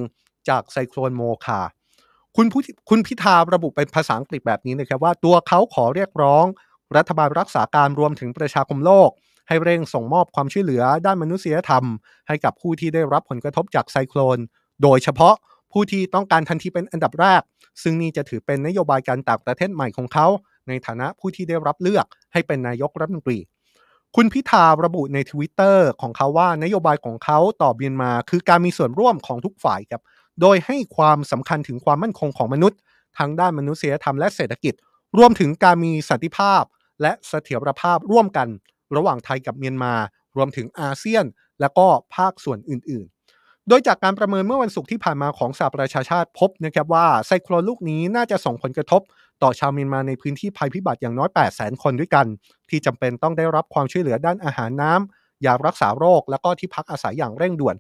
จากไซโคลนโมคาคุณผู้คุณพิธาระบุเป็นภาษาอังกฤษแบบนี้นะครับว่าตัวเขาขอเรียกร้อง รัฐบาลรักษาการรวมถึงประชาคมโลก ให้เร่งส่งมอบความช่วยเหลือด้านมนุษยธรรม ให้กับผู้ที่ได้รับผลกระทบจากไซโคลน โดยเฉพาะ ผู้ที่ต้องการทันทีเป็นอันดับแรก ซึ่งนี่จะถือเป็นนโยบายการต่างประเทศใหม่ของเขา ในฐานะผู้ที่ได้รับเลือกให้เป็นนายกรัฐมนตรี คุณพิธาระบุในทวิตเตอร์ของเขาว่านโยบายของเขาต่อเมียนมา คือการมีส่วนร่วมของทุกฝ่ายครับ โดยให้ความสำคัญถึงความมั่นคงของมนุษย์ทั้งด้านมนุษยธรรมและเศรษฐกิจ รวมถึงการมีสันติภาพ และเสถียรภาพร่วมกัน ระหว่างไทยกับเมียนมา รวมถึงอาเซียน และก็ภาคส่วนอื่นๆ โดยจากการประเมินเมื่อวันศุกร์ที่ผ่านมาของสหประชาชาติพบนะครับว่าไซโคลนลูกนี้น่าจะส่งผลกระทบ ต่อชาวเมียนมาในพื้นที่ภัยพิบัติอย่างน้อย 8 0 0 0 0 0 คนด้วยกัน ที่จำเป็นต้องได้รับความช่วยเหลือด้านอาหารน้ำยารักษาโรค และก็ที่พักอาศัยอย่างเร่งด่วน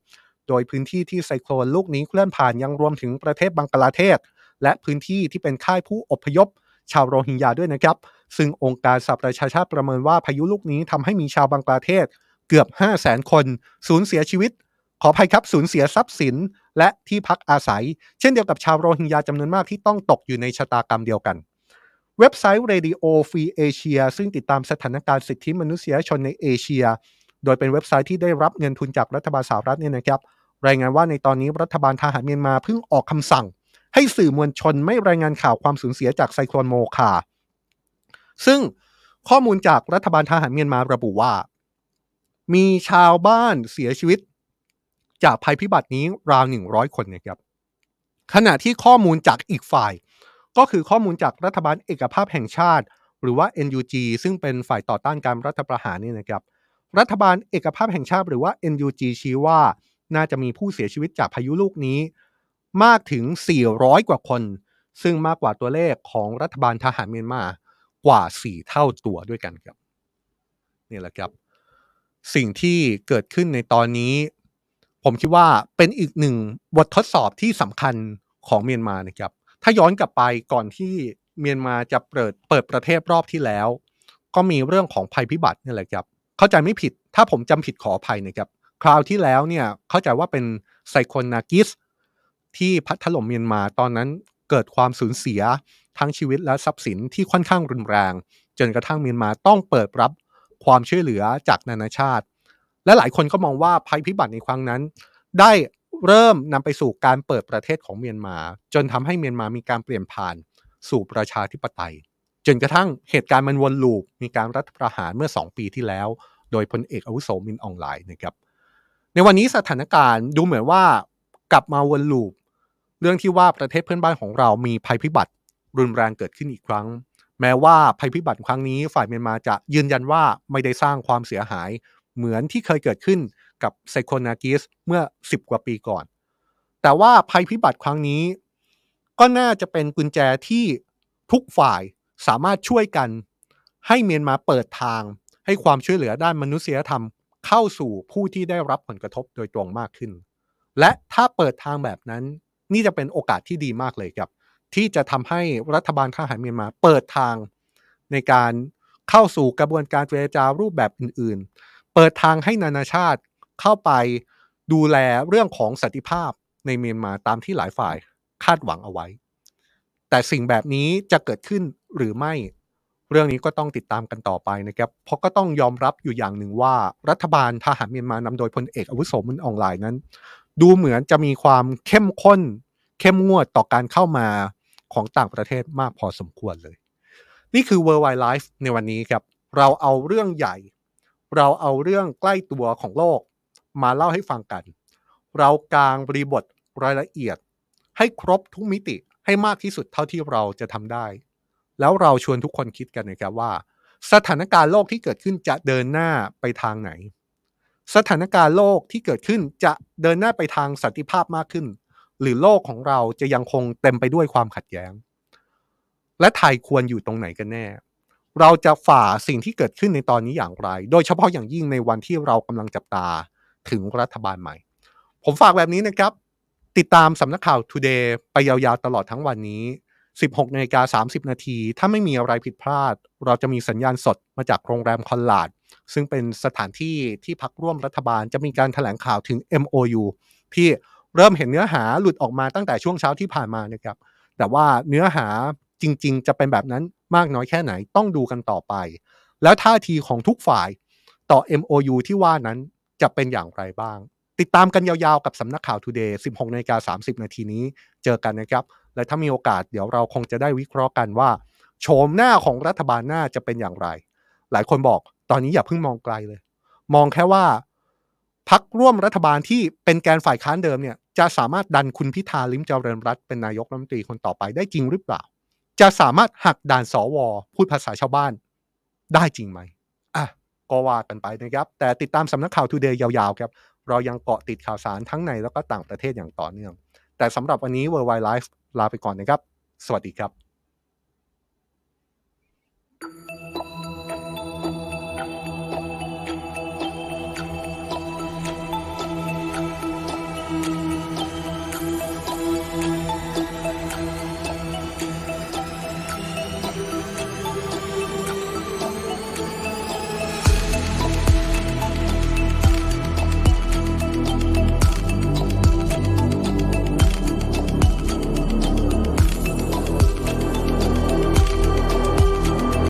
โดยพื้นที่ที่ไซโคลนลูกนี้เคลื่อนผ่านยังรวมถึงประเทศบังกลาเทศ และพื้นที่ที่เป็นค่ายผู้อพยพ ชาวโรฮิงญาด้วยนะครับ ซึ่งองค์การสหประชาชาติประเมินว่าพายุลูกนี้ทำให้มีชาวบังกลาเทศเกือบ 5 0 0 0 0 0 คนสูญเสียชีวิต ขออภัยครับสูญเสียทรัพย์สินและที่พักอาศัย เช่นเดียวกับชาวโรฮิงญาจำนวนมากที่ต้องตกอยู่ในชะตากรรมเดียวกัน เว็บไซต์ Radio Free Asia ซึ่งติดตามสถานการณ์สิทธิมนุษยชนในเอเชีย โดยเป็นเว็บไซต์ที่ได้รับเงินทุนจากรัฐบาลสหรัฐเนี่ยนะครับ รายงานว่าในตอนนี้รัฐบาลทหารเมียนมาเพิ่งออกคำสั่ง ให้สื่อมวลชนไม่รายงานข่าวความสูญเสียจากไซโคลนโมคา ซึ่งข้อมูลจากรัฐบาลทหารเมียนมาระบุว่า มีชาวบ้านเสียชีวิต จากภัยพิบัตินี้ราวหนึ่งร้อยคนนะครับขณะที่ข้อมูลจากอีกฝ่าย ก็คือข้อมูลจากรัฐบาลเอกภาพแห่งชาติ หรือว่า NUG ซึ่งเป็นฝ่ายต่อต้านการรัฐประหารนี่นะครับรัฐบาลเอกภาพแห่งชาติหรือว่า NUG ชี้ว่าน่าจะมีผู้เสียชีวิตจากพายุลูกนี้ มากถึง 400 กว่าคน ซึ่งมากกว่าตัวเลขของรัฐบาลทหารเมียนมากว่า 4 เท่าตัวด้วยกันครับนี่แหละครับ สิ่งที่เกิดขึ้นในตอนนี้ ผมคิดว่าเป็นอีกหนึ่งบททดสอบที่สำคัญของเมียนมานะครับ ถ้าย้อนกลับไปก่อนที่เมียนมาจะเปิดเปิดประเทศรอบที่แล้ว ก็มีเรื่องของภัยพิบัตินี่แหละครับ เข้าใจไม่ผิด ถ้าผมจำผิดขออภัยนะครับ คราวที่แล้วเนี่ยเข้าใจว่าเป็นไซโคลนากิสที่พัดถล่มเมียนมาตอนนั้นเกิดความสูญเสียทั้งชีวิตและทรัพย์สินที่ค่อนข้างรุนแรง จนกระทั่งเมียนมาต้องเปิดรับความช่วยเหลือจากนานาชาติ และหลายคนก็มองว่าภัยพิบัติในครั้งนั้น ได้เริ่มนำไปสู่การเปิดประเทศของเมียนมา จนทำให้เมียนมามีการเปลี่ยนผ่านสู่ประชาธิปไตย จนกระทั่งเหตุการณ์มันวนลูปมีการรัฐประหารเมื่อ 2 ปีที่แล้ว โดยพลเอกอาวุโสมินอองไลน์นะครับ ในวันนี้สถานการณ์ดูเหมือนว่ากลับมาวนลูป เรื่องที่ว่าประเทศเพื่อนบ้านของเรามีภัยพิบัติ รุนแรงเกิดขึ้นอีกครั้ง แม้ว่าภัยพิบัติครั้งนี้ฝ่ายเมียนมาจะยืนยันว่าไม่ได้สร้างความเสียหาย เหมือนที่เคยเกิดขึ้นกับไซโคนากิสเมื่อ 10 กว่าปีก่อน แต่ว่าภัยพิบัติครั้งนี้ ก็น่าจะเป็นกุญแจที่ทุกฝ่ายสามารถช่วยกัน ให้เมียนมาเปิดทาง ให้ความช่วยเหลือด้านมนุษยธรรม เข้าสู่ผู้ที่ได้รับผลกระทบโดยตรงมากขึ้น และถ้าเปิดทางแบบนั้น นี่จะเป็นโอกาสที่ดีมากเลยครับ ที่จะทำให้รัฐบาลทหารเมียนมาเปิดทางในการเข้าสู่กระบวนการเจรจารูปแบบอื่น เปิดทางให้นานาชาติเข้าไปดูแลเรื่องของสันติภาพในเมียนมาตามที่หลายฝ่ายคาดหวังเอาไว้ แต่สิ่งแบบนี้จะเกิดขึ้นหรือไม่เรื่องนี้ก็ต้องติดตามกันต่อไปนะครับ เพราะก็ต้องยอมรับอยู่อย่างหนึ่งว่า รัฐบาลทหารเมียนมานำโดยพลเอกอาวุโสมุนออนไลน์นั้น ดูเหมือนจะมีความเข้มข้น เข้มงวดต่อการเข้ามาของต่างประเทศมากพอสมควรเลย นี่คือ Worldwide Life ในวันนี้ครับ เราเอาเรื่องใหญ่ เราเอาเรื่องใกล้ตัวของโลกมาเล่าให้ฟังกัน เรากางบริบทรายละเอียด ให้ครบทุกมิติให้มากที่สุดเท่าที่เราจะทำได้ แล้วเราชวนทุกคนคิดกันนะครับว่า สถานการณ์โลกที่เกิดขึ้นจะเดินหน้าไปทางไหน สถานการณ์โลกที่เกิดขึ้นจะเดินหน้าไปทางสันติภาพมากขึ้น หรือโลกของเราจะยังคงเต็มไปด้วยความขัดแย้ง และไทยควรอยู่ตรงไหนกันแน่ เราจะฝ่าสิ่งที่เกิดขึ้นในตอนนี้อย่างไร โดยเฉพาะอย่างยิ่งในวันที่เรากำลังจับตาถึงรัฐบาลใหม่ ผมฝากแบบนี้นะครับ ติดตามสำนักข่าว Today ไปยาวๆตลอดทั้งวันนี้ 16นาฬิกา30 นาที ถ้าไม่มีอะไรผิดพลาด เราจะมีสัญญาณสดมาจากโรงแรมคอนลาด ซึ่งเป็นสถานที่ที่พักร่วมรัฐบาลจะมีการถแถลงข่าวถึง MOU ที่เริ่มเห็นเนื้อหาหลุดออกมาตั้งแต่ช่วงเช้าที่ผ่านมานะครับ แต่ว่าเนื้อหา จริง ๆ จะเป็นแบบนั้นมากน้อยแค่ไหนต้องดูกันต่อไป แล้วท่าทีของทุกฝ่ายต่อ MOU ที่ว่านั้นจะเป็นอย่างไรบ้าง ติดตามกันยาวๆกับสำนักข่าว Today 16นาฬิกา30 นาทีนี้เจอกันนะครับ และถ้ามีโอกาสเดี๋ยวเราคงจะได้วิเคราะห์กันว่าโฉมหน้าของรัฐบาลหน้าจะเป็นอย่างไร หลายคนบอกตอนนี้อย่าเพิ่งมองไกลเลย มองแค่ว่าพักร่วมรัฐบาลที่เป็นแกนฝ่ายค้านเดิมเนี่ยจะสามารถดันคุณพิธาลิมเจริญรัตเป็นนายกรัฐมนตรีคนต่อไปได้จริงหรือเปล่า จะสามารถหักด่านสวพูดภาษาชาวบ้าน ได้จริงไหมอะก็ว่ากันไปนะครับ แต่ติดตามสำนักข่าวทูเดย์ยาวๆครับ เรายังเกาะติดข่าวสารทั้งในแล้วก็ต่างประเทศอย่างต่อเนื่อง แต่สำหรับวันนี้ Worldwide Life ลาไปก่อนนะครับ สวัสดีครับ